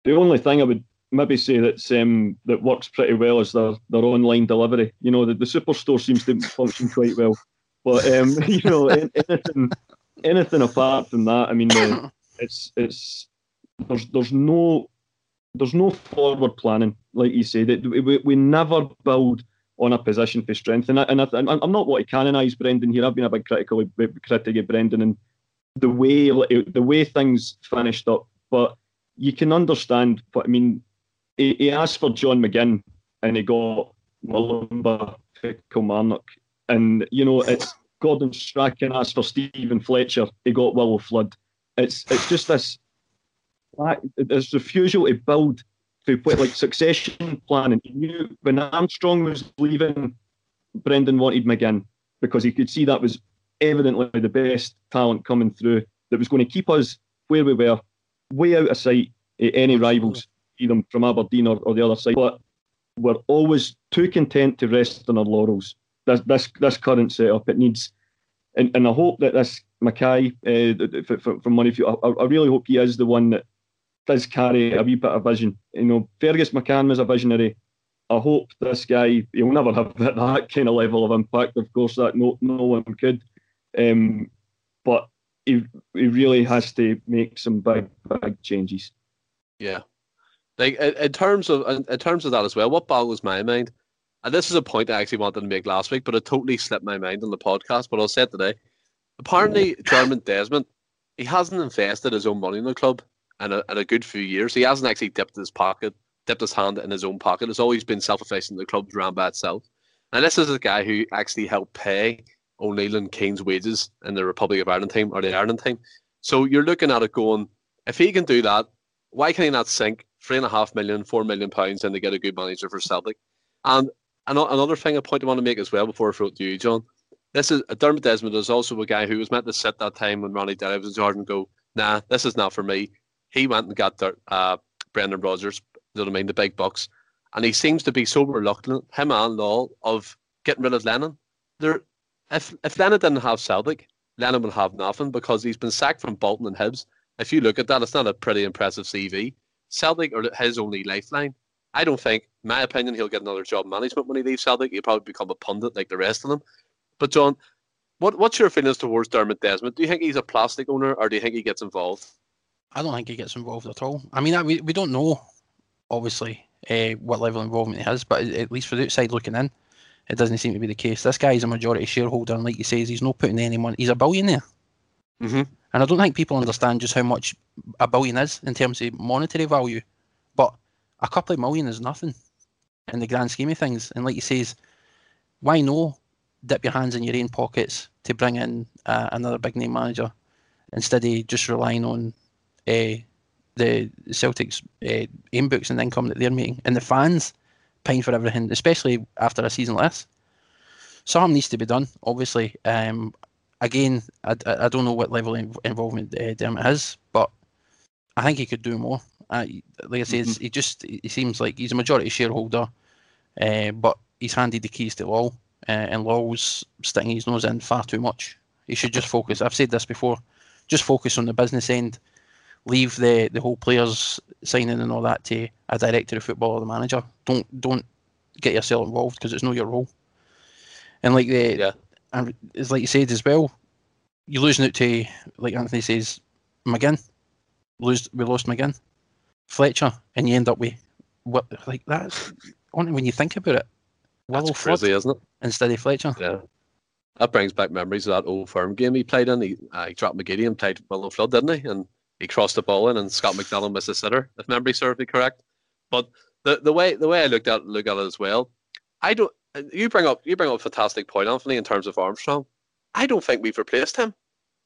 S3: the only thing I would maybe say that's um, that works pretty well is their, their online delivery. You know, the, the superstore seems to function quite well, but um, you know, anything anything apart from that, I mean, uh, it's it's there's there's no there's no forward planning, like you say. That we, we never build on a position for strength. And, I, and I, I'm not what to canonise Brendan here. I've been a big critical critic of Brendan and the way eh, the way things finished up. But you can understand. But I mean, he, he asked for John McGinn and he got Mulumbu Kilmarnock, and you know it's Gordon Strachan asked for Steven Fletcher. He got Willo Flood. It's it's just this. There's refusal to build to put like succession planning. He knew when Armstrong was leaving, Brendan wanted McGinn because he could see that was evidently the best talent coming through that was going to keep us where we were, way out of sight any rivals, either from Aberdeen or, or the other side. But we're always too content to rest on our laurels. This this, this current setup it needs, and, and I hope that this McKay uh, from Murrayfield, I, I really hope he is the one that does carry a wee bit of vision. You know, Fergus McCann was a visionary. I hope this guy he'll never have that kind of level of impact. Of course, that no no one could. Um, but he he really has to make some big big changes.
S1: Yeah, like in terms of in terms of that as well. What boggles my mind, and this is a point I actually wanted to make last week, but it totally slipped my mind on the podcast. But I'll say it today. Apparently, Dermot Desmond, he hasn't invested his own money in the club in a, in a good few years. He hasn't actually dipped his pocket, dipped his hand in his own pocket. It's always been self-effacing. The club's ran by itself. And this is a guy who actually helped pay O'Neill and Keane's wages in the Republic of Ireland team or the Ireland team. So you're looking at it going, if he can do that, why can he not sink three and a half million, four million pounds and to get a good manager for Celtic? And another thing, a point I want to make as well before I throw it to you, John. This is a Dermot Desmond is also a guy who was meant to sit that time when Ronny Deila was in charge and go, nah, this is not for me he went and got the, uh, Brendan Rodgers, you know what I mean, the big bucks, and he seems to be so reluctant, him and Law, of getting rid of Lennon. There, if if Lennon didn't have Celtic, Lennon would have nothing because he's been sacked from Bolton and Hibs. If you look at that, it's not a pretty impressive CV. Celtic are his only lifeline. I don't think, my opinion, he'll get another job management when he leaves Celtic. He'll probably become a pundit like the rest of them. But John, what what's your feelings towards Dermot Desmond? Do you think he's a plastic owner, or do you think he gets involved?
S2: I don't think he gets involved at all. I mean, we, we don't know, obviously, uh, what level of involvement he has, but at least for the outside looking in, it doesn't seem to be the case. This guy is a majority shareholder, and like you say, he's not putting any money. He's a billionaire.
S1: Mm-hmm.
S2: And I don't think people understand just how much a billion is in terms of monetary value. But a couple of million is nothing in the grand scheme of things. And like you says, why no dip your hands in your own pockets to bring in uh, another big name manager instead of just relying on uh, the Celtics uh, aim books and income that they're making, and the fans paying for everything, especially after a season like this. Something needs to be done, obviously. Um, again, I, I don't know what level of involvement uh, Dermot has, but I think he could do more. Uh, like I say, mm-hmm. he just he seems like he's a majority shareholder, uh, but he's handed the keys to Law, uh, and Law's sticking his nose in far too much. He should just focus. I've said this before. Just focus on the business end. Leave the, the whole players signing and all that to a director of football or the manager. Don't don't get yourself involved because it's not your role. And like the
S1: yeah,
S2: and it's like you said as well. You're losing it to like Anthony says, McGinn. Lose we lost McGinn, Fletcher, and you end up with what like that. When you think about it,
S1: Willo That's crazy, isn't it?
S2: Instead of Fletcher.
S1: Yeah. That brings back memories of that old firm game he played in. He, uh, he dropped McGeady and played Willo Flood, didn't he? And he crossed the ball in, and Scott McDonald missed a sitter, if memory serves me correct. But the, the way the way I looked at look at it as well, I don't. You bring up you bring up a fantastic point, Anthony, in terms of Armstrong. I don't think we've replaced him.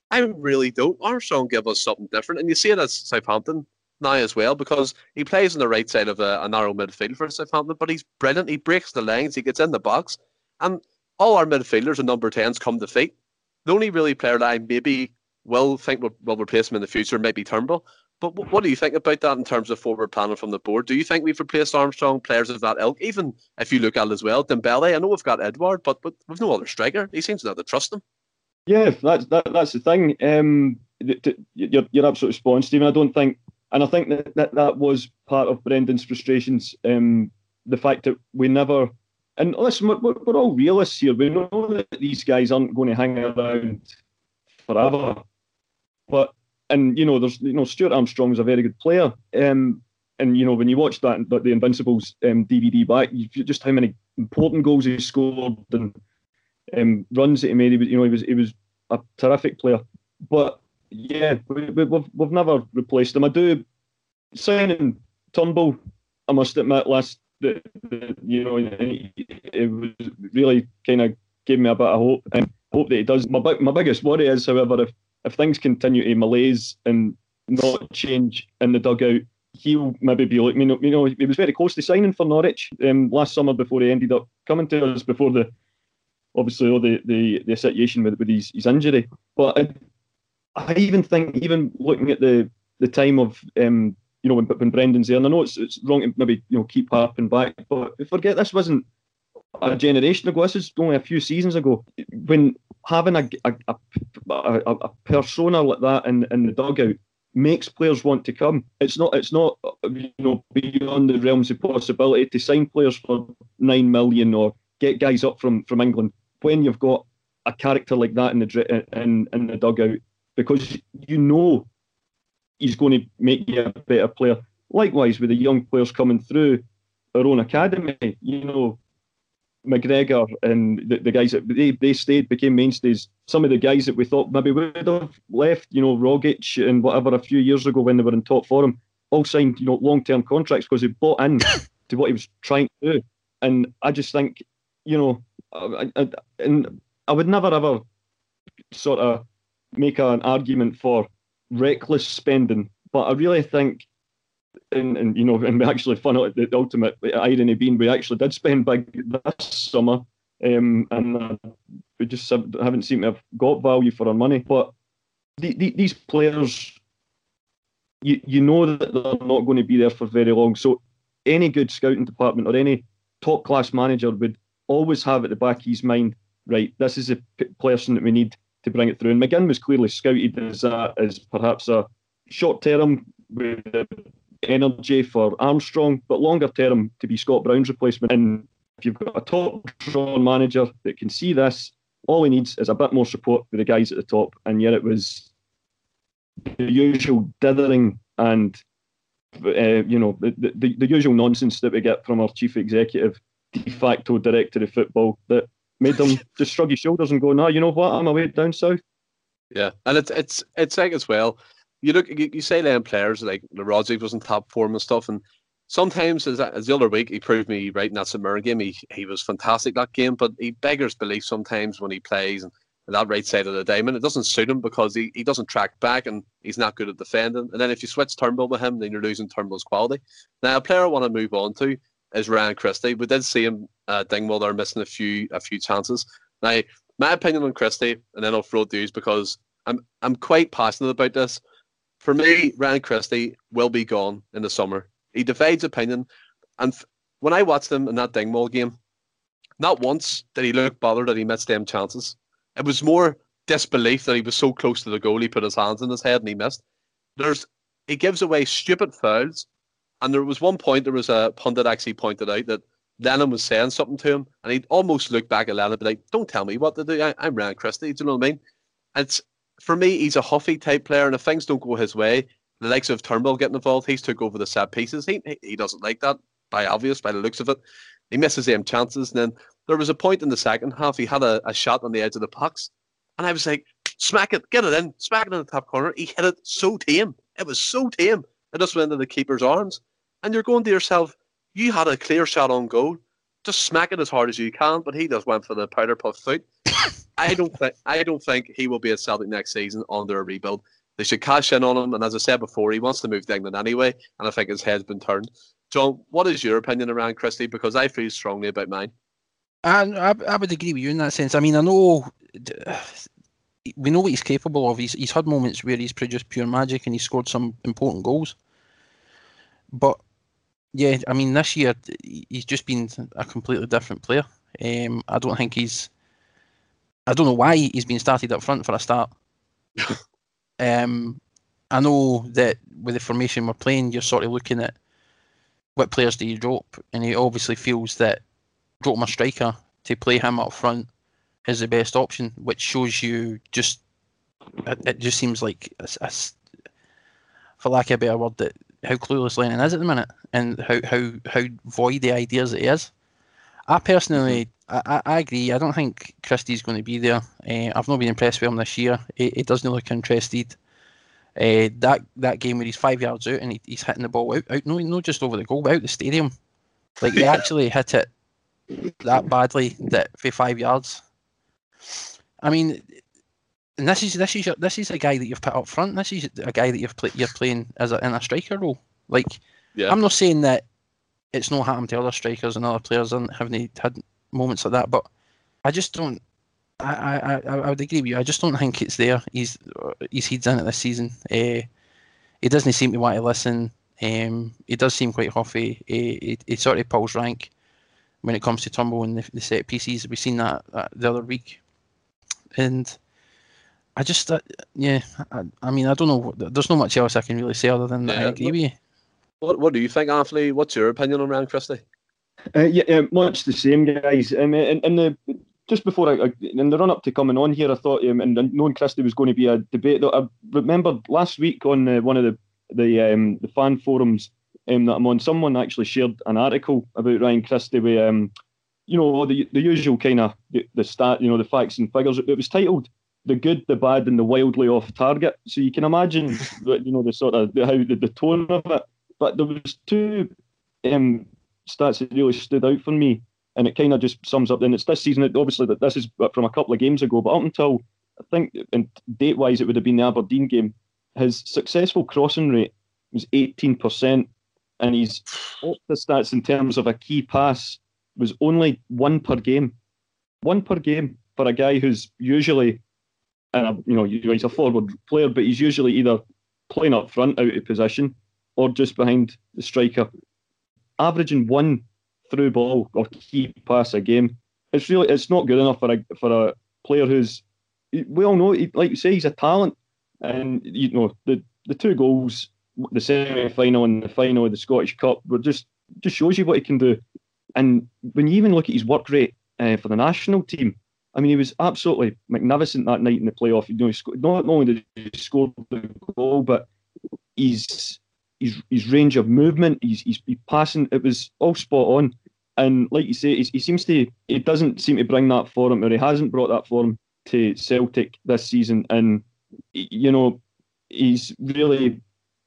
S1: I really don't. Armstrong gave us something different, and you see it as Southampton now as well because he plays on the right side of a, a narrow midfield for Southampton, but he's brilliant. He breaks the lines, he gets in the box, and all our midfielders and number 10s come to feet. The only really player that I maybe will think will, will replace him in the future might be Turnbull. But what do you think about that in terms of forward planning from the board? Do you think we've replaced Armstrong, players of that ilk? Even if you look at it as well, Dembele, I know we've got Edouard, but, but we've no other striker. He seems not to trust him.
S3: Yeah, that's that, that's the thing. Um, you're, you're absolutely spot on, Stephen. I don't think, and I think that that, that was part of Brendan's frustrations. Um, the fact that we never and listen, we're, we're all realists here. We know that these guys aren't going to hang around forever. But and you know, there's you know, Stuart Armstrong's a very good player. Um, and you know, when you watch that, the Invincibles um, DVD back, you, just how many important goals he scored and um, runs that he made. He was, you know, he was he was a terrific player. But yeah, we, have we've, we've never replaced him. I do signing Turnbull. I must admit, last the, the, you know, it was really kind of gave me a bit of hope and hope that he does. My my biggest worry is, however, if if things continue to malaise and not change in the dugout, he'll maybe be like, you know, you know, he was very close to signing for Norwich um, last summer before he ended up coming to us before the obviously all the, the, the situation with, with his, his injury. But I, I even think, even looking at the the time of um, you know, when, when Brendan's there. And I know it's, it's wrong to maybe, you know, keep harping back, but forget this wasn't a generation ago. This is only a few seasons ago. When having a, a, a, a persona like that in, in the dugout makes players want to come. It's not it's not you know beyond the realms of possibility to sign players for nine million or get guys up from from England when you've got a character like that in the in in the dugout because you know he's going to make you a better player. Likewise, with the young players coming through our own academy, you know, McGregor and the, the guys that they, they stayed, became mainstays. Some of the guys that we thought maybe would have left, you know, Rogic and whatever a few years ago when they were in top form, all signed, you know, long term contracts because they bought in to what he was trying to do. And I just think, you know, I, I, and I would never ever sort of make an argument for reckless spending. But I really think, and, and you know, and we actually fun out the ultimate irony being we actually did spend big this summer, um, and uh, we just haven't seemed to have got value for our money. But the, the, these players, you you know that they're not going to be there for very long. So any good scouting department or any top class manager would always have at the back of his mind, right, this is a person that we need to bring it through. And McGinn was clearly scouted as as perhaps a short term with energy for Armstrong, but longer term to be Scott Brown's replacement. And if you've got a top drawn manager that can see this, all he needs is a bit more support for the guys at the top. And yet it was the usual dithering and uh, you know the, the, the usual nonsense that we get from our chief executive, de facto director of football that made them just shrug his shoulders and go, "No, you know what? I'm away down south."
S1: Yeah, and it's it's it's like as well. You look, you, you say then players like the Rogic was in top form and stuff, and sometimes as, as the other week he proved me right in that Mirren game. He he was fantastic that game, but he beggars belief sometimes when he plays and that right side of the diamond. It doesn't suit him because he, he doesn't track back and he's not good at defending. And then if you switch Turnbull with him, then you're losing Turnbull's quality. Now, a player I want to move on to is Ryan Christie. We did see him uh, Dingwall there missing a few a few chances. Now, my opinion on Christie, and then I'll throw you, because I'm I'm quite passionate about this. For me, Ryan Christie will be gone in the summer. He divides opinion, and when I watched him in that Dingwall game, not once did he look bothered that he missed them chances. It was more disbelief that he was so close to the goal. He put his hands in his head and he missed. There's he gives away stupid fouls, and there was one point there was a pundit actually pointed out that Lennon was saying something to him, and he almost looked back at Lennon and be like, "Don't tell me what to do. I, am Ryan Christie." Do you know what I mean? It's for me, he's a huffy type player, and if things don't go his way, the likes of Turnbull getting involved, he's took over the set pieces. He he doesn't like that by obvious by the looks of it. He misses them chances, and then there was a point in the second half he had a, a shot on the edge of the pucks, and I was like, "Smack it, get it in, smack it in the top corner." He hit it so tame. It was so tame. It just went into the keeper's arms, and you're going to yourself, "You had a clear shot on goal." Just smack it as hard as you can, but he just went for the powder puff foot. I don't think I don't think he will be at Celtic next season under a rebuild. They should cash in on him, and as I said before, he wants to move to England anyway, and I think his head's been turned. John, what is your opinion around Christie? Because I feel strongly about mine.
S2: I, I, I would agree with you in that sense. I mean, I know we know what he's capable of. He's he's had moments where he's produced pure magic and he's scored some important goals. But yeah, I mean, this year he's just been a completely different player. Um, I don't think he's I don't know why he's been started up front for a start. um, I know that with the formation we're playing, you're sort of looking at what players do you drop, and he obviously feels that dropping a striker to play him up front is the best option, which shows you just it, it just seems like a, a, for lack of a better word that how clueless Lennon is at the minute and how how how void the ideas it is. I personally I, I agree. I don't think Christie's going to be there. Uh, I've not been impressed with him this year. He, he doesn't look interested. Uh, that that game where he's five yards out and he, he's hitting the ball out, out no, not just over the goal, but out the stadium. Like they actually hit it that badly that for five yards. I mean, and this is this is your, this is a guy that you've put up front. This is a guy that you've play, you're playing as a, in a striker role. Like, yeah. I'm not saying that it's not happened to other strikers and other players and haven't had moments like that. But I just don't. I, I, I would agree with you. I just don't think it's there. He's he's heads in it this season. Uh, he doesn't seem to want to listen. Um, he does seem quite huffy. He, he, he, sort of pulls rank when it comes to Turnbull and the, the set pieces. We've seen that uh, the other week, and I just uh, yeah. I, I, mean, I don't know. There's not much else I can really say other than yeah, I agree with you.
S1: What What do you think, Anthony? What's your opinion on Ryan Christie?
S3: Uh, yeah, much the same, guys. Um, and, and the just before I, in the run up to coming on here, I thought, um, and knowing Christie was going to be a debate. I remember last week on uh, one of the the um, the fan forums um, that I'm on, someone actually shared an article about Ryan Christie with, um, you know, the the usual kind of the, the stat, you know, the facts and figures. It was titled "The Good, the Bad, and the Wildly Off Target." So you can imagine, you know, the sort of the, how the, the tone of it. But there was two um, stats that really stood out for me, and it kind of just sums up. And it's this season. Obviously, that this is from a couple of games ago, but up until I think, and date wise, it would have been the Aberdeen game. His successful crossing rate was 18%, and his the stats in terms of a key pass was only one per game. One per game for a guy who's usually, and you know, he's a forward player, but he's usually either playing up front out of position or just behind the striker averaging one through ball or key pass a game. It's really it's not good enough for a for a player who's we all know like you say he's a talent, and you know the the two goals, the semi final and the final of the Scottish Cup, were just just shows you what he can do. And when you even look at his work rate uh, for the national team, I mean, he was absolutely magnificent that night in the playoff. You know, not only did he score the goal, but he's his, his range of movement, he's, he's, he's passing, it was all spot on. And like you say, he seems to, he doesn't seem to bring that for him, or he hasn't brought that for him to Celtic this season. And, you know, he's really,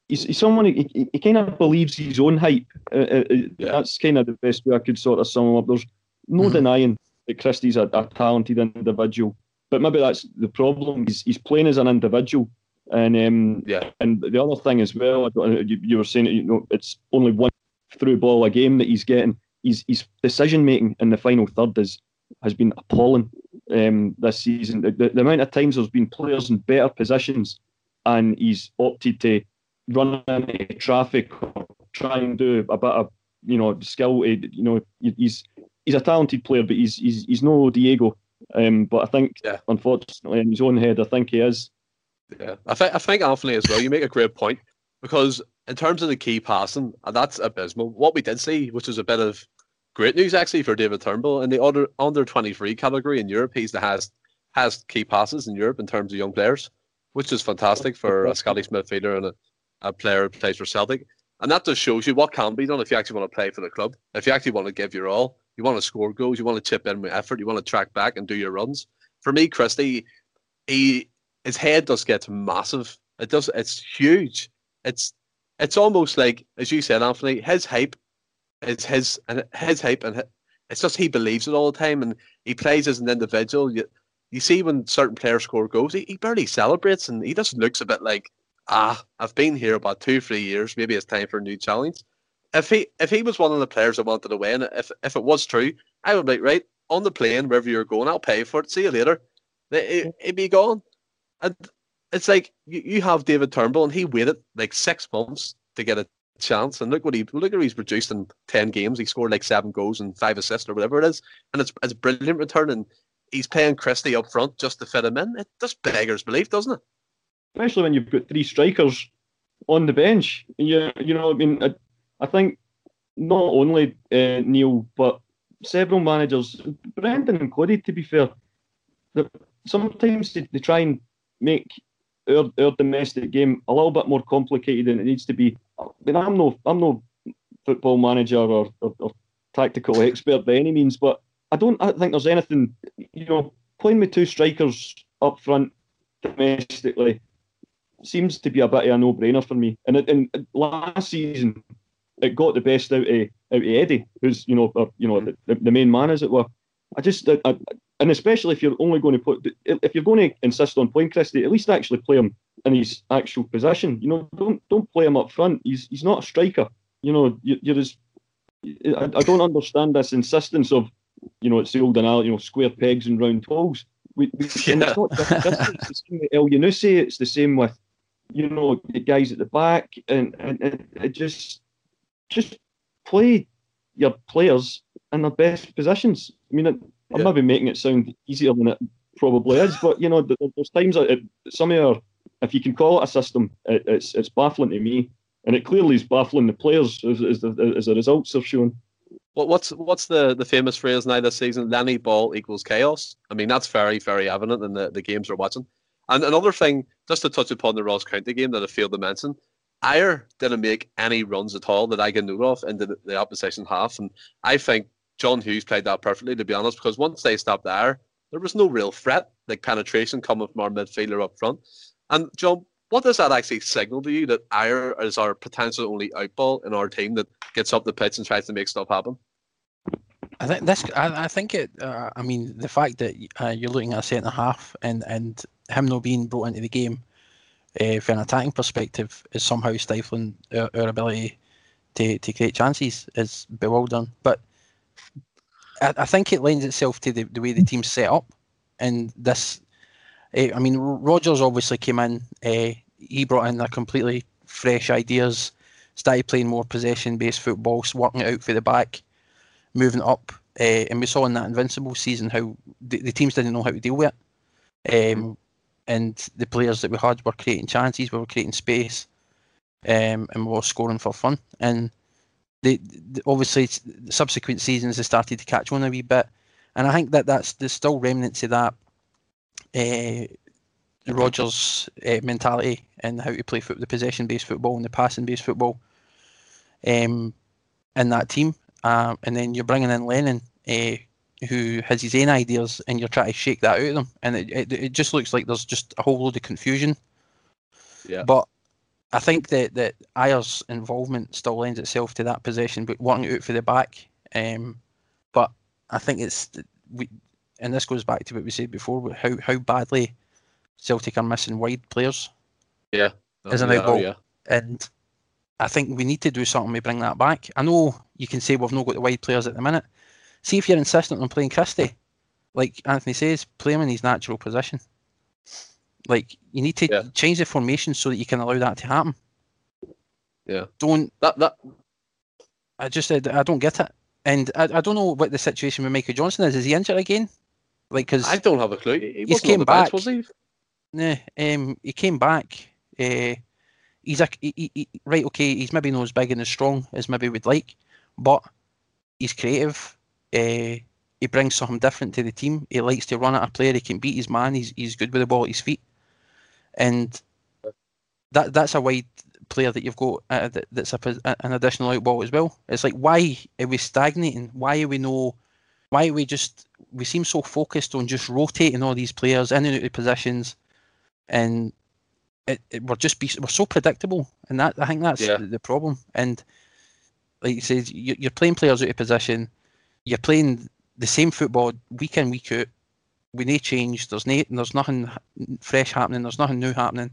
S3: he's, he's someone, he, he kind of believes his own hype. Uh, uh, uh, yeah. That's kind of the best way I could sort of sum him up. There's no mm-hmm. denying that Christie's a, a talented individual. But maybe that's the problem. He's, he's playing as an individual and um, yeah, and the other thing as well, you, you were saying, you know, it's only one through ball a game that he's getting. His his decision making in the final third is has been appalling um, this season. The, the, the, amount of times there's been players in better positions and he's opted to run into traffic or try and do a bit of you know skill. You know, he's he's a talented player, but he's he's he's no Diego. Um, but I think, yeah. unfortunately, in his own head, I think he is.
S1: Yeah, I think I think Anthony as well. You make a great point because in terms of the key passing, and that's abysmal. What we did see, which is a bit of great news actually for David Turnbull in the under under twenty three category in Europe, he's the highest has key passes in Europe in terms of young players, which is fantastic for a Scottish midfielder and a, a player who plays for Celtic. And that just shows you what can be done if you actually want to play for the club. If you actually want to give your all, you want to score goals, you want to chip in with effort, you want to track back and do your runs. For me, Christie, he his head does get massive. It does. It's huge. It's it's almost like, as you said, Anthony, his hype is his and his hype, and it's just he believes it all the time, and he plays as an individual. You, you see when certain players score goals, he, he barely celebrates, and he just looks a bit like, ah, I've been here about two, three years. Maybe it's time for a new challenge. If he if he was one of the players that wanted to win, if if it was true, I would be like, right on the plane wherever you're going, I'll pay for it. See you later. It, would be gone. And it's like you, you have David Turnbull, and he waited like six months to get a chance. And look what he look what he's produced in ten games. He scored like seven goals and five assists or whatever it is, and it's it's a brilliant return. And he's paying Christie up front just to fit him in. It just beggars belief, doesn't it?
S3: Especially when you've got three strikers on the bench. You you know, I mean, I, I think not only uh, Neil, but several managers, Brendan included, to be fair, sometimes they, they try and make our, our domestic game a little bit more complicated than it needs to be. I mean, I'm no I'm no football manager or, or, or tactical expert by any means, but I don't I think there's anything you know playing with two strikers up front domestically seems to be a bit of a no-brainer for me. And, it, and last season, it got the best out of out of Eddie, who's you know uh, you know the, the, main man as it were. I just I, and especially if you're only going to put if you're going to insist on playing Christie, at least actually play him in his actual position. You know, don't don't play him up front. He's he's not a striker. You know, you, you're as I, I don't understand this insistence of you know it's the old analogy, you know, square pegs and round holes. We, we, yeah. and it's not it's the same with Elyounoussi. It's the same with you know the guys at the back, and and, and it just just play your players in their best positions. I mean, I'm yeah. maybe making it sound easier than it probably is, but you know, there's times that some of our, if you can call it a system, it, it's it's baffling to me, and it clearly is baffling the players as, as, the, as the results are showing.
S1: What, what's what's the, the famous phrase now this season? Lenny ball equals chaos. I mean, that's very very evident in the, the games we're watching. And another thing, just to touch upon the Ross County game that I failed to mention, Ajer didn't make any runs at all that I can know of into the, the opposition half, and I think John Hughes played that perfectly, to be honest, because once they stopped there, there was no real threat, like penetration coming from our midfielder up front. And John, what does that actually signal to you that Ajer is our potential only outball in our team that gets up the pitch and tries to make stuff happen?
S2: I think this. I, I think it. Uh, I mean, the fact that uh, you're looking at a centre half and and him not being brought into the game uh, from an attacking perspective is somehow stifling our, our ability to, to create chances is bewildering. But I, I think it lends itself to the, the way the team's set up. And this, uh, I mean, Rodgers obviously came in. Uh, he brought in a completely fresh ideas, started playing more possession-based football, working it out for the back, moving up. Uh, and we saw in that Invincible season how the, the teams didn't know how to deal with it. Um, and the players that we had were creating chances, we were creating space, um, and we were scoring for fun. And the, the obviously the subsequent seasons they started to catch on a wee bit, and I think that that's there's still remnants of that. Uh, Rodgers' uh, mentality and how to play foot, the possession-based football and the passing-based football um, in that team. Um, and then you're bringing in Lennon, uh, who has his own ideas, and you're trying to shake that out of them, and it, it, it just looks like there's just a whole load of confusion.
S1: Yeah.
S2: But I think that that Ajer's involvement still lends itself to that position, but wanting out for the back. Um, but I think it's we, and this goes back to what we said before, how how badly Celtic are missing wide players.
S1: Yeah,
S2: as an outball, yeah. and I think we need to do something to bring that back. I know you can say we've not got the wide players at the minute, See if you're insistent on playing Christie, like Anthony says, play him in his natural position. Like you need to
S1: Yeah.
S2: change the formation so that you can allow that to happen.
S1: Yeah.
S2: Don't
S1: That that
S2: I just said I don't get it, and I, I don't know what the situation with Michael Johnston is. Is he injured again? Like because
S1: I don't have a clue. He
S2: came
S1: the bench,
S2: back.
S1: was he?
S2: Nah, um, he came back. Uh, he's a he, he- right. Okay, he's maybe not as big and as strong as maybe we'd like, but he's creative. Uh, he brings something different to the team. He likes to run at a player. He can beat his man. He's he's good with the ball at his feet, and that that's a wide player that you've got uh, that, that's a, an additional out ball as well. It's like why are we stagnating? Why are we no? Why are we just? We seem so focused on just rotating all these players in and out of positions, and it, it, we're just be, we're so predictable, and that I think that's
S1: Yeah.
S2: the, the problem. And like you said, you, you're playing players out of position. You're playing the same football week in week out. We need change. There's no, there's nothing fresh happening. There's nothing new happening.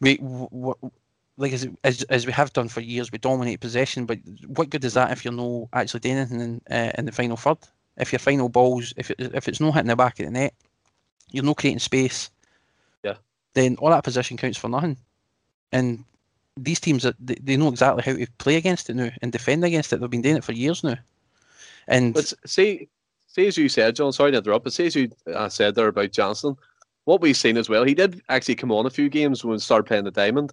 S2: We, w- w- like as, as as we have done for years, we dominate possession. But what good is that if you're no actually doing anything in, uh, in the final third? If your final balls, if it, if it's not hitting the back of the net, you're not creating space.
S1: Yeah.
S2: Then all that position counts for nothing. And these teams, are, they, they know exactly how to play against it now and defend against it. They've been doing it for years now. And
S1: But see, see as you said, John. Sorry to interrupt, but see as you uh, said there about Johnston, what we've seen as well. He did actually come on a few games when we started playing the diamond,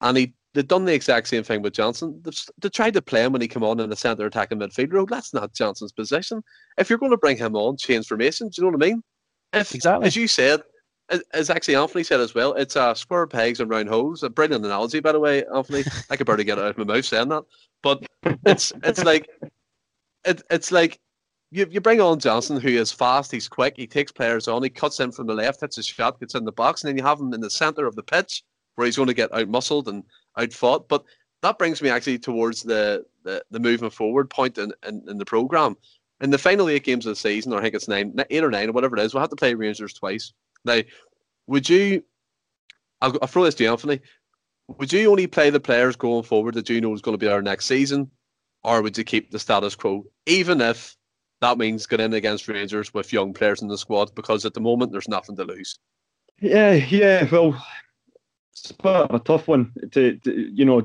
S1: and he they'd done the exact same thing with Johnston. They, they tried to play him when he came on in the centre attacking midfield role. That's not Johnston's position. If you're going to bring him on, change formation. Do you know what I mean? If,
S2: Exactly.
S1: As you said, as- as actually Anthony said as well, it's uh, square pegs and round holes. A brilliant analogy, by the way, Anthony. I could barely get it out of my mouth saying that, but it's it's like it, it's like you, you bring on Johnston, who is fast, he's quick, he takes players on, he cuts in from the left, hits a shot, gets in the box, and then you have him in the centre of the pitch where he's going to get out muscled and out fought. But that brings me actually towards the, the, the moving forward point in, in, in the programme. In the final eight games of the season, or I think it's nine, eight or nine, or whatever it is, we'll have to play Rangers twice. Now, would you, I'll, I'll throw this to you, Anthony, would you only play the players going forward that you know is going to be our next season? or would you keep the status quo, even if that means going in against Rangers with young players in the squad? Because at the moment, there's nothing to lose.
S3: Yeah, yeah. Well, it's a bit of a tough one. To, to you know,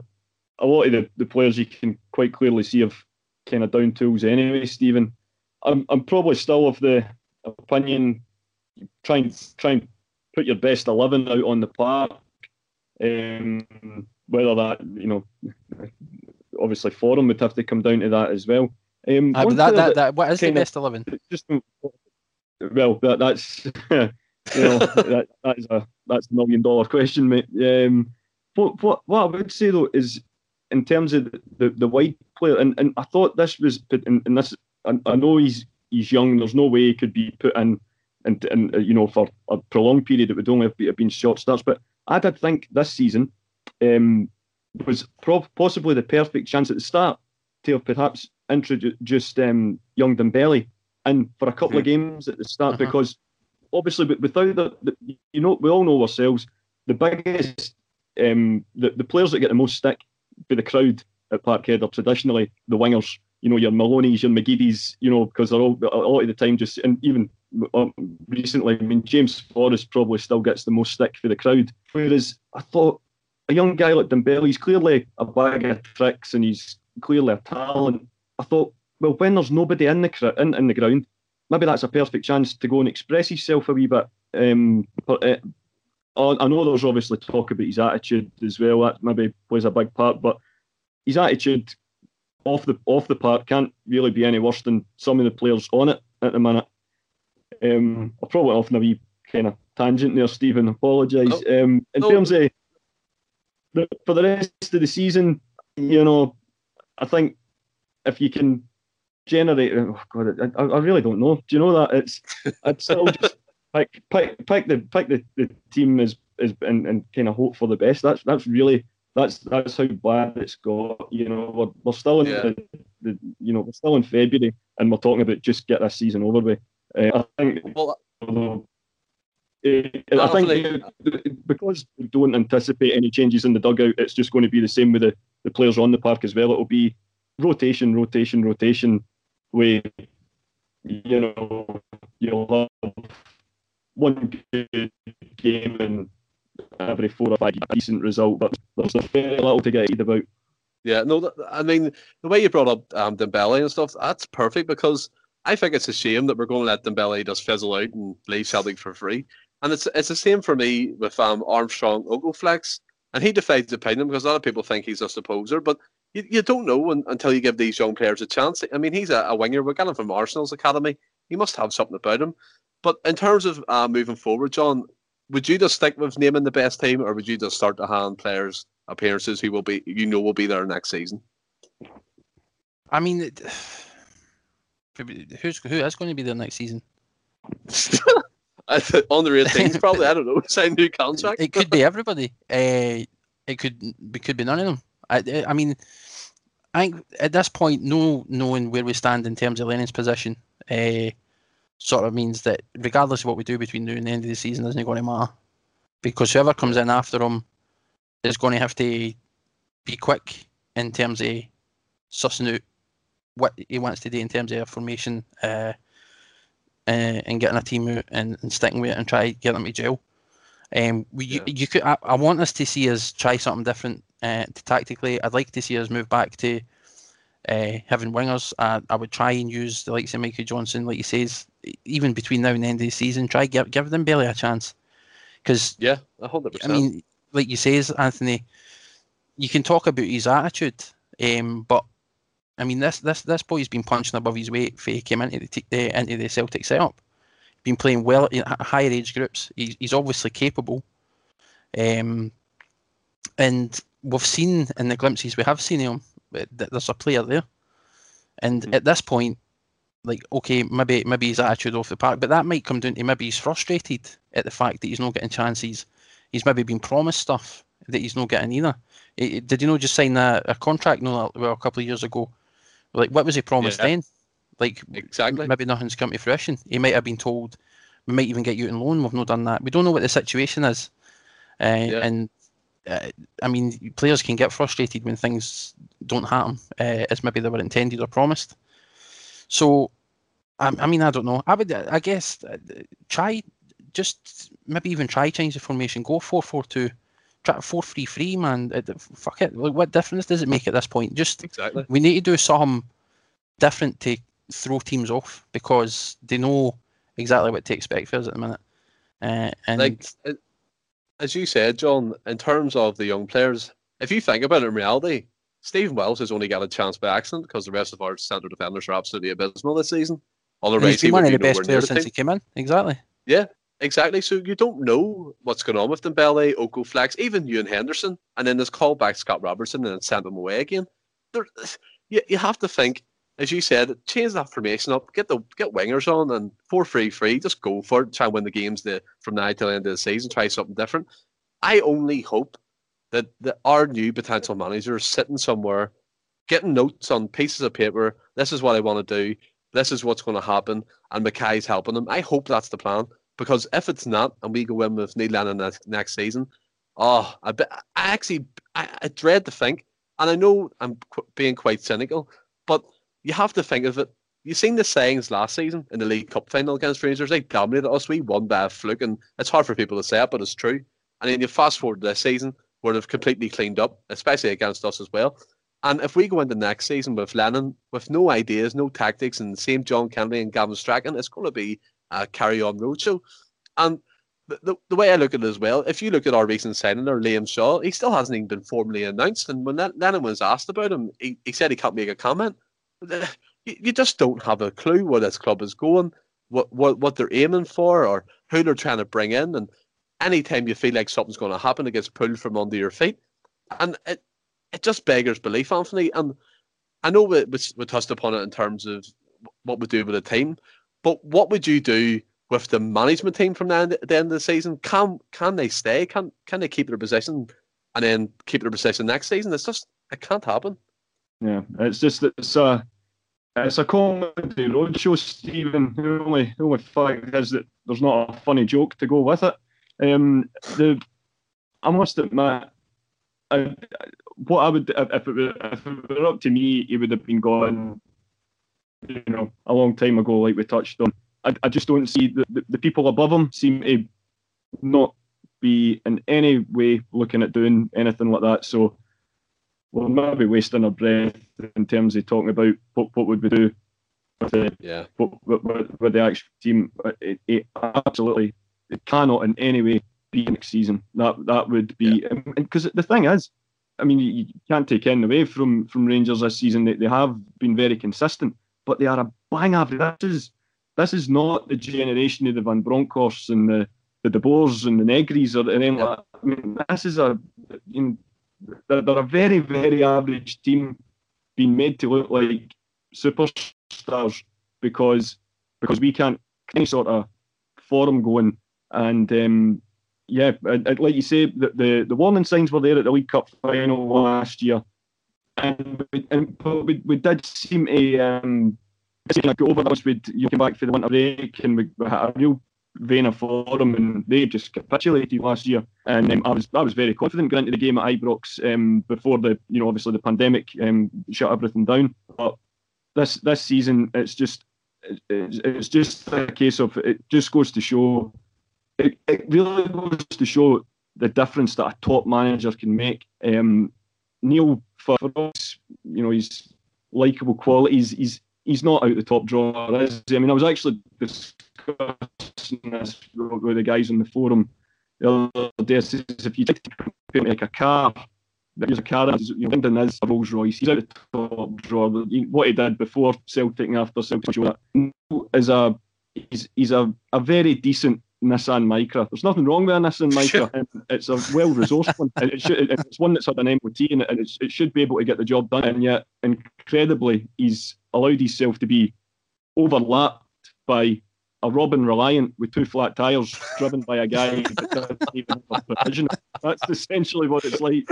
S3: a lot of the, the players you can quite clearly see have kind of down tools anyway. Stephen, I'm I'm probably still of the opinion try and try and put your best eleven out on the park. Um, whether that you know, obviously Forum would have to come down to that as well. Um,
S2: uh, that, that, that, what is the best 11?
S3: just well that that's you know that, that's a that's a million dollar question mate um what what what i would say though is in terms of the, the, the wide player and, and i thought this was and, in this I, I know he's he's young there's no way he could be put in and and uh, you know for a prolonged period it would only have, have been short starts but i did think this season um was prob- possibly the perfect chance at the start to have perhaps introduced um, young Dembele in for a couple of games at the start
S2: Mhm.
S3: because obviously without the, the you know we all know ourselves the biggest um, the, the players that get the most stick by the crowd at Parkhead are traditionally the wingers you know your Maloney's your McGeady's you know because they're all a lot of the time just and even um, recently I mean James Forrest probably still gets the most stick for the crowd whereas I thought a young guy like Dembele he's clearly a bag of tricks and he's clearly a talent I thought well, when there's nobody in the cr- in, in the ground, maybe that's a perfect chance to go and express himself a wee bit. Um, but uh, I I know there's obviously talk about his attitude as well. That maybe plays a big part, but his attitude off the off the park can't really be any worse than some of the players on it at the minute. Um, I probably off on a wee kind of tangent there, Stephen. Apologise. Um, in
S1: No.
S3: terms of the, for the rest of the season, you know, I think if you can generate, oh god, I, I really don't know. Do you know that it's I'd still just pick pick pick the pick the, the team is is and, and kind of hope for the best. That's that's really that's that's how bad it's got. You know, we're, we're still in
S1: Yeah.
S3: the, the you know we're still in February and we're talking about just get this season over with. Uh, I think
S1: Well,
S3: although, uh, I think because we don't anticipate any changes in the dugout, it's just going to be the same with the, the players on the park as well. It'll be rotation, rotation, rotation. With you know, you'll have one good game and every four or five decent result, but there's very little to get excited about.
S1: Yeah, no, I mean the way you brought up um, Dembele and stuff, that's perfect because I think it's a shame that we're going to let Dembele just fizzle out and leave Celtic for free. And it's it's the same for me with um, Armstrong Okoflex, and he defies opinion because a lot of people think he's just a poser, but you, you don't know until you give these young players a chance. I mean, he's a, a winger. We got him from Arsenal's academy. He must have something about him. But in terms of uh, moving forward, John, would you just stick with naming the best team, or would you just start to hand players appearances who will be you know will be there next season?
S2: I mean, who's who is going to be there next season?
S1: On the real things, probably. I don't know. Sign new contract.
S2: It could be everybody. Uh, it could it could be none of them. I, I mean, I think at this point, no knowing where we stand in terms of Lennon's position, uh, sort of means that regardless of what we do between now and the end of the season, isn't going to matter because whoever comes in after him is going to have to be quick in terms of sussing out what he wants to do in terms of formation uh, uh, and getting a team out and, and, sticking with it and try to get them to gel. Um, we, yeah. you, you, could. I, I, want us to see us try something different uh, tactically. I'd like to see us move back to uh, having wingers. I, I would try and use the likes of Michael Johnston, like he says, even between now and the end of the season. Try give give them barely a chance. Because
S1: yeah, hundred
S2: percent. I mean, like you says, Anthony, you can talk about his attitude, um, but I mean, this this this boy's been punching above his weight for he came into the t- uh, into the Celtic setup. Been playing well in higher age groups. He's, he's obviously capable, um, and we've seen in the glimpses we have seen him that there's a player there. And mm-hmm. at this point, like okay, maybe maybe his attitude off the park, but that might come down to maybe he's frustrated at the fact that he's not getting chances. He's maybe been promised stuff that he's not getting either. Did you know just sign a, a contract no well a couple of years ago? Like what was he promised yeah. then? Like
S1: exactly.
S2: Maybe nothing's come to fruition. He might have been told we might even get you in loan. We've not done that. We don't know what the situation is, uh, yeah. and uh, I mean, players can get frustrated when things don't happen uh, as maybe they were intended or promised. So, I, I, mean, I don't know. I would, I guess, uh, try just maybe even try change the formation. Go four four two, try four three three. Man, uh, fuck it. what difference does it make at this point? Just
S1: exactly.
S2: We need to do something different to throw teams off because they know exactly what to expect for us at the minute. Uh, and
S1: like as you said, John, in terms of the young players, if you think about it in reality, Stephen Welsh has only got a chance by accident because the rest of our centre defenders are absolutely abysmal this season.
S2: Otherwise, he's one of the best players since he came in. Exactly.
S1: Yeah, exactly. So you don't know what's going on with Dembele, Okoflex, even Ewan Henderson, and then there's call back Scott Robertson and then send him away again. There, you, you have to think as you said, change that formation up, get the get wingers on, and four free free, just go for it. Try and win the games the, from now till the end of the season. Try something different. I only hope that our new potential manager is sitting somewhere, getting notes on pieces of paper. This is what I want to do. This is what's going to happen, and McKay's helping them. I hope that's the plan because if it's not, and we go in with Neil Lennon next, next season, oh, I, I actually I, I dread to think, and I know I'm qu- being quite cynical, but you have to think of it. You've seen the sayings last season in the League Cup final against Rangers. They dominated us. We won by a fluke, and it's hard for people to say it, but it's true. And then you fast forward this season, where they've completely cleaned up, especially against us as well. And if we go into next season with Lennon, with no ideas, no tactics, and the same John Kennedy and Gavin Strachan, it's going to be a carry on roadshow. And the, the, the, way I look at it as well, if you look at our recent signing Liam Shaw, he still hasn't even been formally announced. And when Lennon was asked about him, he, he said he can't make a comment you just don't have a clue where this club is going, what what what they're aiming for, or who they're trying to bring in. And anytime you feel like something's going to happen, it gets pulled from under your feet, and it it just beggars belief, Anthony. And I know we, we, we touched upon it in terms of what we do with the team, but what would you do with the management team from the end, the end of the season? Can can they stay? Can can they keep their position and then keep their position next season? It's just it can't happen.
S3: Yeah, it's just that it's a it's a comedy roadshow, Stephen. The only the only fact is that there's not a funny joke to go with it. Um, the I must admit, I, what I would if it, were, if it were up to me, he would have been gone. You know, a long time ago, like we touched on. I, I just don't see the, the, the people above him seem to not be in any way looking at doing anything like that. So we're maybe wasting our breath in terms of talking about what, what would we do with the
S1: Yeah.
S3: with, with, with the actual team. It, it absolutely it cannot in any way be next season. That that would be because the thing is, I mean, you, you can't take anything away from from Rangers this season. They, they have been very consistent, but they are a bang average. This is this is not the generation of the Van Bronckhorsts and the the De Boers and the Negris or anything like that. I mean, this is a you know, they're, a very very average team being made to look like superstars because because we can't any sort of forum going and um, yeah, and, and like you say, the, the the warning signs were there at the League Cup final last year, and and but we, we did seem to um, like over those. We'd you came back for the winter break and we, we had a real vein of form, and they just capitulated last year. And um, I was I was very confident going into the game at Ibrox um, before the you know obviously the pandemic um, shut everything down. But this this season, it's just it's, it's just a case of it just goes to show it, it really goes to show the difference that a top manager can make. Um, Neil, for us, you know, his likable qualities, he's he's not out the top drawer, is he? I mean, I was actually discussing this with the guys in the forum the other day. Says, if you take to make a car, there's a car, you know, Lyndon is a Rolls Royce. He's out the top drawer. What he did before Celtic and after Celtic show that is a he's he's a, a very decent Nissan Micra. There's nothing wrong with a Nissan Micra. it's a well resourced one. It should, it's one that's had an MOT and it, it should be able to get the job done. And yet, incredibly, he's allowed himself to be overlapped by a Robin Reliant with two flat tyres, driven by a guy that doesn't even have provision. That's essentially what it's like.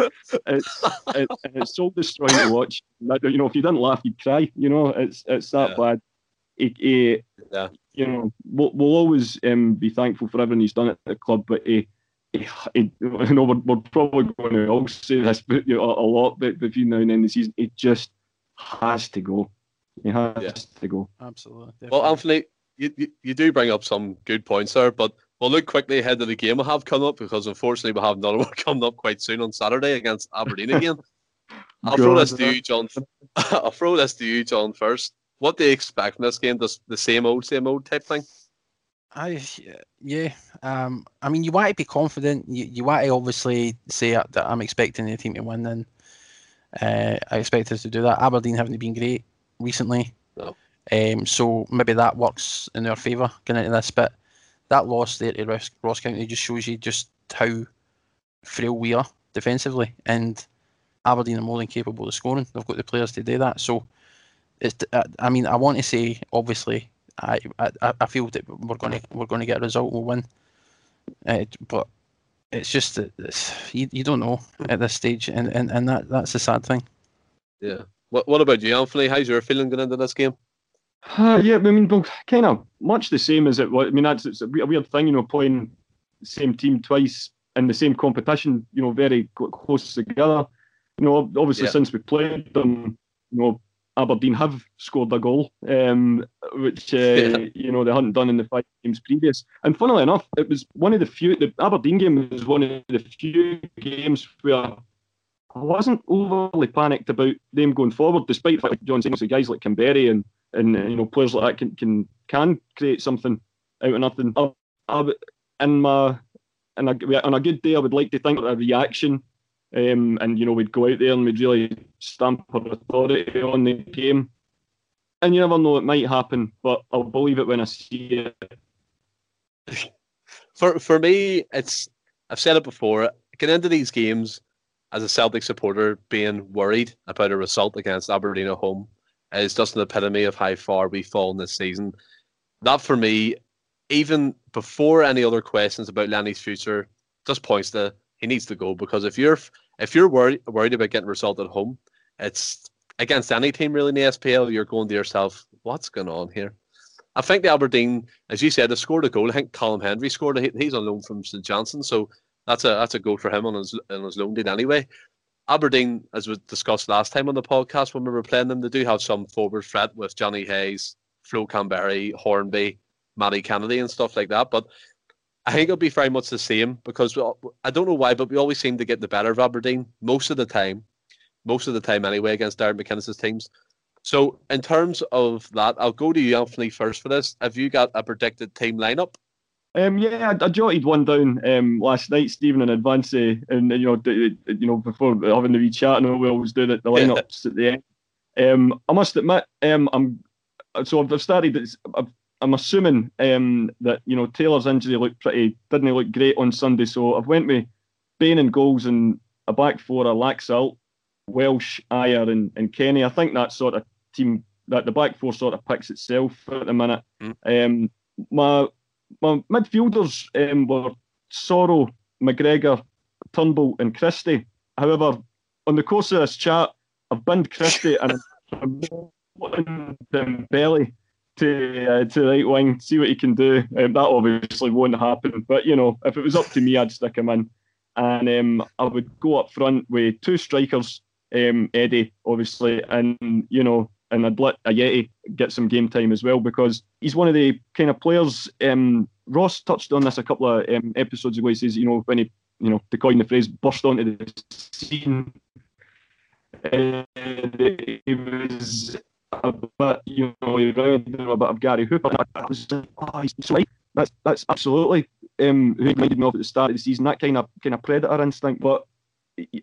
S3: It's it, it's soul destroying to watch. You know, if you didn't laugh, you'd cry. You know, it's it's that
S1: Yeah.
S3: bad. He, he,
S1: Yeah.
S3: you know, we'll, we'll always um, be thankful for everything he's done at the club, but he, he, he you know, we're, we're probably going to all say this but, you know, a, a lot but between now and the end of the season. It just has to go. He has
S1: Yeah.
S3: to go.
S2: Absolutely.
S1: Well,
S2: definitely.
S1: Anthony, you, you, you do bring up some good points there, but we'll look quickly ahead to the game we have coming up because unfortunately we have another one coming up quite soon on Saturday against Aberdeen again. I'll throw this to you, John. I'll throw this to you, John, first. What do you expect from this game? Just the same old, same old type thing?
S2: I yeah. Um, I mean, you want to be confident. You, you want to obviously say that I'm expecting the team to win, and uh, I expect us to do that. Aberdeen haven't been great recently,
S1: No.
S2: Um, so maybe that works in their favour going into this. But that loss there to Ross, Ross County just shows you just how frail we are defensively, and Aberdeen are more than capable of scoring. They've got the players to do that. So it's. I- mean, I want to say obviously I, I I feel that we're going to we're going to get a result. We'll win, uh, but it's just that it's, you, you don't know at this stage, and, and, and that that's the sad thing.
S1: Yeah. What What about you, Anthony? How's your feeling going into this game?
S3: Uh, yeah, I mean, well, kind of much the same as it was. I mean, that's it's a weird thing, you know, playing the same team twice in the same competition, you know, very close together. You know, obviously
S1: Yeah.
S3: since we played them, you know, Aberdeen have scored a goal, um, which uh,
S1: Yeah.
S3: you know they hadn't done in the five games previous. And funnily enough, it was one of the few. The Aberdeen game was one of the few games where I wasn't overly panicked about them going forward, despite like John saying, so guys like Kamberi and and uh, you know players like that can can can create something out of nothing. I, I, would- in my in a, on a good day, I would like to think that a reaction, um, and you know we'd go out there and we'd really stamp our authority on the game. And you never know, it might happen, but I'll believe it when I see it.
S1: For for me, it's I've said it before. Getting into these games as a Celtic supporter, being worried about a result against Aberdeen at home is just an epitome of how far we've fallen this season. That for me, even before any other questions about Lenny's future, just points to he needs to go because if you're if you're worried worried about getting a result at home, it's against any team really in the SPL. You're going to yourself, what's going on here? I think the Aberdeen, as you said, they scored a goal. I think Callum Hendry scored. He- He's on loan from St Johnstone, so that's a that's a goal for him on his on his loan deal anyway. Aberdeen, as we discussed last time on the podcast when we were playing them, they do have some forward threat with Johnny Hayes, Flo Kamberi, Hornby, Matty Kennedy and stuff like that. But I think it'll be very much the same because we, I don't know why, but we always seem to get the better of Aberdeen most of the time, most of the time anyway against Derek McInnes's teams. So in terms of that, I'll go to you, Anthony, first for this. Have you got a predicted team lineup?
S3: Um, yeah, I, I, jotted one down um, last night, Stephen, in advance, uh, and you know, d- you know, before having the wee chat, know we always do the, the lineups at the end. Um, I must admit, um, I'm so I've started. I've, I'm assuming um, that you know Taylor's injury looked pretty didn't look great on Sunday, so I've went with Bain and goals and a back four, a Laxalt, Welsh, Ajer, and, and Kenny. I think that sort of team that the back four sort of picks itself at the minute. Mm. Um, my my midfielders um, were Soro, McGregor, Turnbull, and Christie. However, on the course of this chat, I've binned Christie and I'm Dembele to uh, to right wing, see what he can do. Um, that obviously won't happen, but you know, if it was up to me, I'd stick him in, and um, I would go up front with two strikers, um, Eddie obviously, and you know, and I'd let Ajeti get some game time as well because he's one of the kind of players. Um, Ross touched on this a couple of um, episodes ago. He says, you know, when he, you know, to coin the phrase, burst onto the scene. Uh, he was a bit, you know, reminded a bit of Gary Hooper. I was like, oh, he's so That's that's absolutely um, who reminded me of at the start of the season. That kind of kind of predator instinct, but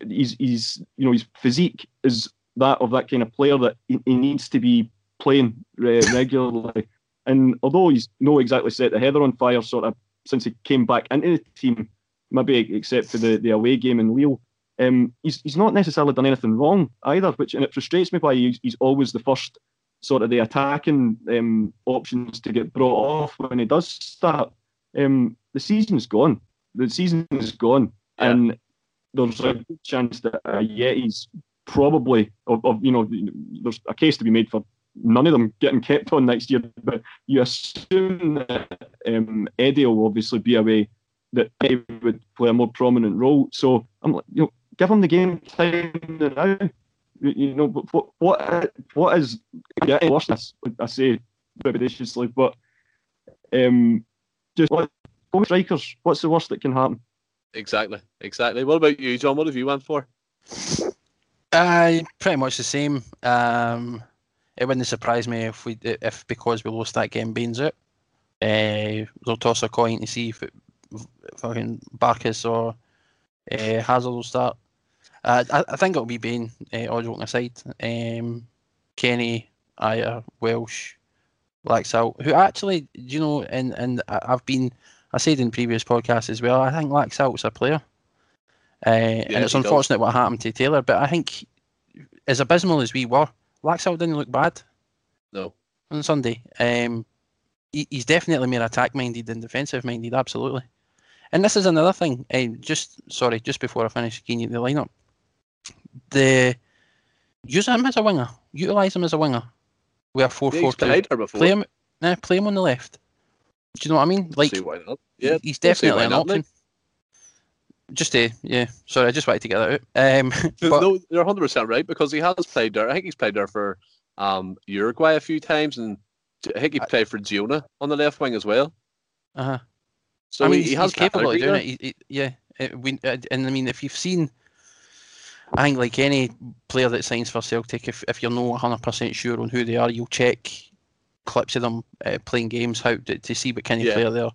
S3: he's he's you know his physique is that of that kind of player that he, he needs to be playing uh, regularly. And although he's no exactly set the heather on fire, sort of since he came back into the team, maybe except for the, the away game in Lille, um, he's he's not necessarily done anything wrong either. Which and it frustrates me why he's, he's always the first sort of the attacking um, options to get brought off when he does start. Um, the season's gone. The season is gone, yeah. and there's a good chance that uh, Yeti's probably of, of you know there's a case to be made for none of them getting kept on next year. But you assume that um, Eddie will obviously be away, that Eddie would play a more prominent role. So I'm like, you know, give him the game time now. You know, what what what is getting worse? I say repetitiously, but um, just what, strikers. What's the worst that can happen?
S1: Exactly, exactly. What about you, John? What have you went for?
S2: Uh, pretty much the same. Um, it wouldn't surprise me if we if because we lost that game, Beans out. Uh, they'll toss a coin to see if it, fucking Barkas or uh, Hazard will start. Uh, I, I think it'll be Bain, uh, all joking aside. Um, Kenny, Ajer, Welsh, Laxalt, who actually, you know, and, and I've been, I said in previous podcasts as well, I think Laxalt's a player. Uh, yeah, and it's unfortunate does. what happened to Taylor, but I think as abysmal as we were, Laxalt didn't look bad.
S1: No.
S2: On Sunday. Um, he, he's definitely more attack minded than defensive minded, absolutely. And this is another thing. Uh, just sorry, just before I finish getting you the lineup, the use him as a winger, utilize him as a winger. We are four four two. Play him, nah, play him on the left. Do you know what I mean? Like, yeah, he's definitely an option. Just a yeah. Sorry, I just wanted to get that out. Um,
S1: but, no, you're 100 percent right because he has played there. I think he's played there for um, Uruguay a few times, and I think he played for Girona on the left wing as well.
S2: Uh huh.
S1: So I mean, he, he has
S2: he's capable of doing it. He, he, yeah, it, we, uh, and I mean, if you've seen I think like any player that signs for Celtic, if, if you're not 100% sure on who they are, you'll check clips of them uh, playing games how to, to see what kind of yeah. player they are.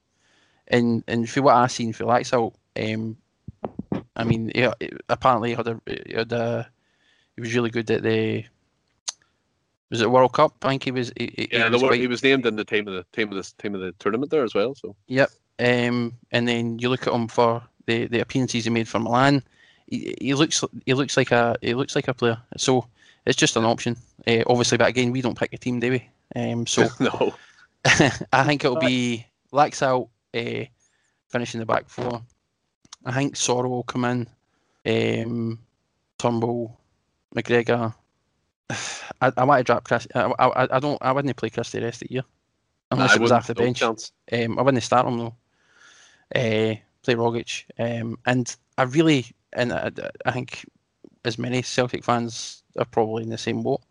S2: And and for what I've seen for Laxalt, um, I mean, he, apparently he had a, he had a, he was really good at the was it World Cup? I think he was. He,
S1: yeah, he was, quite... he was named in the team of the team of the team of the tournament there as well. So.
S2: Yep. Um, and then you look at him for the, the appearances he made for Milan he, he looks he looks like a he looks like a player. So it's just an option, uh, obviously. But again, we don't pick a team, do we? Um, so
S1: no.
S2: I think it'll be Laxalt uh, finishing the back four. I think Soro will come in. Um, Turnbull, McGregor. I, I want to drop Chris. I, I, I don't. I wouldn't play Chris the rest of the year unless nah, it was off the bench. Um, I wouldn't start him though. Uh, play Rogic. Um, and I really and I, I think as many Celtic fans are probably in the same boat.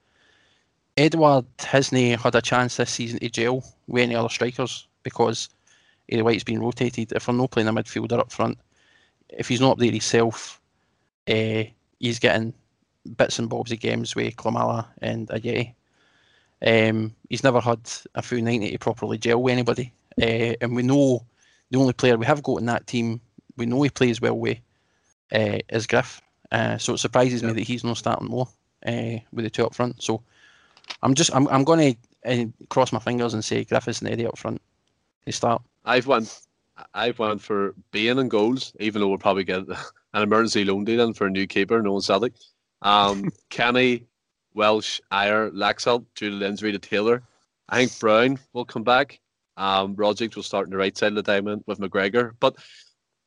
S2: Edouard hasn't had a chance this season to gel with any other strikers. because of the way it's been rotated. If we're not playing a midfielder up front, if he's not up there himself, uh, he's getting bits and bobs of games with Klimala and Ajeti. Um, he's never had a full 90 to properly gel with anybody. Uh, and we know the only player we have got in that team, we know he plays well with, uh, is Griff. Uh, so it surprises me that he's not starting more uh, with the two up front. So I'm just I'm, I'm going to uh, cross my fingers and say Griffiths and Eddie up front to start.
S1: I've went I've went for Bain and goals, even though we'll probably get an emergency loan deal in for a new keeper, no Celtic. Um, Kenny, Welsh, Ajer, Laxalt due to the injury to Taylor. I think Brown will come back. Um, Rogic will start on the right side of the diamond with McGregor. But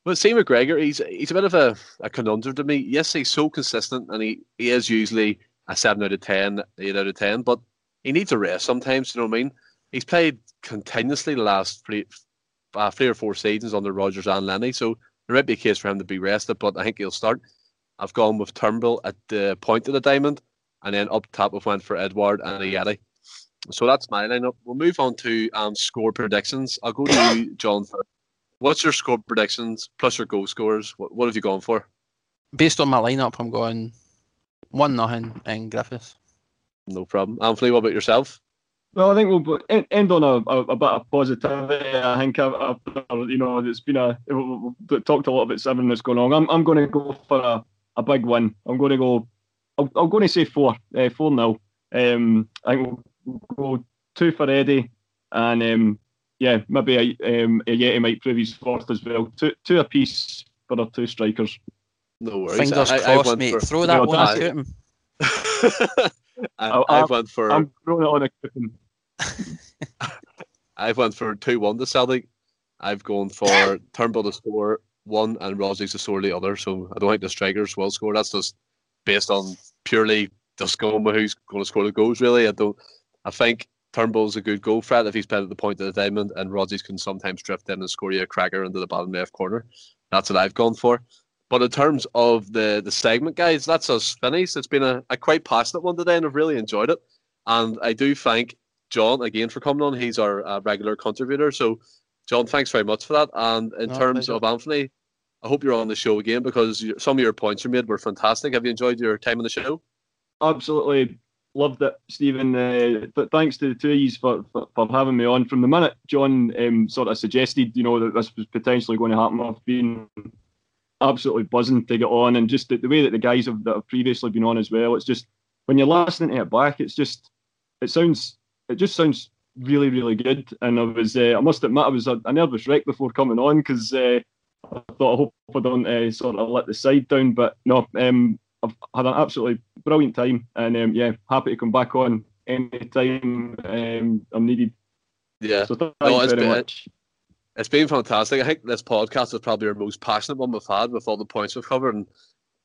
S1: with see McGregor, he's he's a bit of a, a conundrum to me. Yes, he's so consistent and he, he is usually a 7 out of 10, 8 out of 10, but he needs a rest sometimes, you know what I mean? He's played continuously the last three, uh, three or four seasons under Rodgers and Lenny, so there might be a case for him to be rested, but I think he'll start. I've gone with Turnbull at the point of the diamond, and then up top I've went for Edouard and Ajeti. So that's my lineup. We'll move on to um, score predictions. I'll go to you, John. What's your score predictions plus your goal scores? What, what have you gone for?
S2: Based on my lineup, I'm going one nothing in Griffiths.
S1: No problem. Anthony, what about yourself?
S3: Well, I think we'll end on a, a, a bit of positivity. I think after you know it's been a we've talked a lot about seven that's going on. I'm I'm going to go for a, a big win. I'm going to go. I'm, I'm going to say four, uh, four nil. Um, I think we'll go two for Eddie, and um, yeah, maybe a, um, Ajeti might prove his fourth as well. Two two apiece for our two strikers.
S1: No worries.
S2: Fingers I, crossed, I mate. For, Throw that one at him.
S1: I, oh, I, went for.
S3: I'm throwing it on a coupon.
S1: I've went for two one to Celtic. I've gone for Turnbull to score one and Rogic to score the other. So I don't think the strikers will score. That's just based on purely just going with who's going to score the goals. Really, I don't. I think Turnbull's a good goal threat if he's played at the point of the diamond, and Rogic can sometimes drift in and score you a cracker into the bottom left corner. That's what I've gone for. But in terms of the the segment, guys, that's us finished. It's been a, a quite passionate one today, and I've really enjoyed it. And I do thank John again for coming on. He's our uh, regular contributor. So, John, thanks very much for that. And in no, terms of Anthony, I hope you're on the show again because some of your points you made were fantastic. Have you enjoyed your time on the show?
S3: Absolutely loved it, Stephen. Uh, but thanks to the two of you for, for, for, having me on. From the minute John um, sort of suggested, you know, that this was potentially going to happen, I've been absolutely buzzing to get on, and just the, the way that the guys have that have previously been on as well. It's just when you're listening to it back, it's just it sounds it just sounds really really good. And I was uh, I must admit I was a, a nervous wreck before coming on because uh, I thought I hope I don't uh, sort of let the side down, but no, um, I've had an absolutely brilliant time, and um, yeah, happy to come back on anytime um, I'm needed.
S1: Yeah,
S3: so thanks no, very been, much.
S1: It's been fantastic. I think this podcast is probably our most passionate one we've had with all the points we've covered, and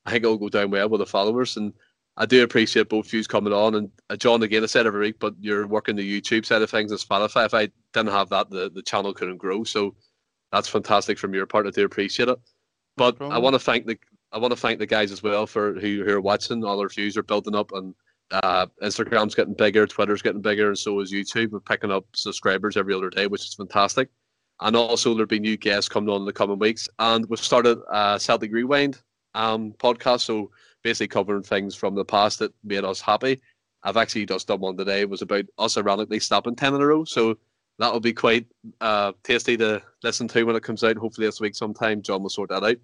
S1: I think it'll go down well with the followers. And I do appreciate both you coming on. And uh, John, again, I said every week, but you're working the YouTube side of things and Spotify. If I didn't have that, the, the channel couldn't grow. So that's fantastic from your part. I do appreciate it. But no I want to thank the I want to thank the guys as well for who, who are watching. All our views are building up, and uh, Instagram's getting bigger, Twitter's getting bigger, and so is YouTube. We're picking up subscribers every other day, which is fantastic. And also, there'll be new guests coming on in the coming weeks. And we've started a Celtic Rewind um, podcast, so basically covering things from the past that made us happy. I've actually just done one today. It was about us ironically stopping 10 in a row. So that'll be quite uh, tasty to listen to when it comes out. Hopefully this week sometime. John will sort that out.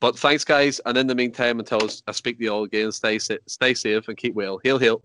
S1: But thanks, guys. And in the meantime, until I speak to you all again, stay, stay safe and keep well. Hail, hail.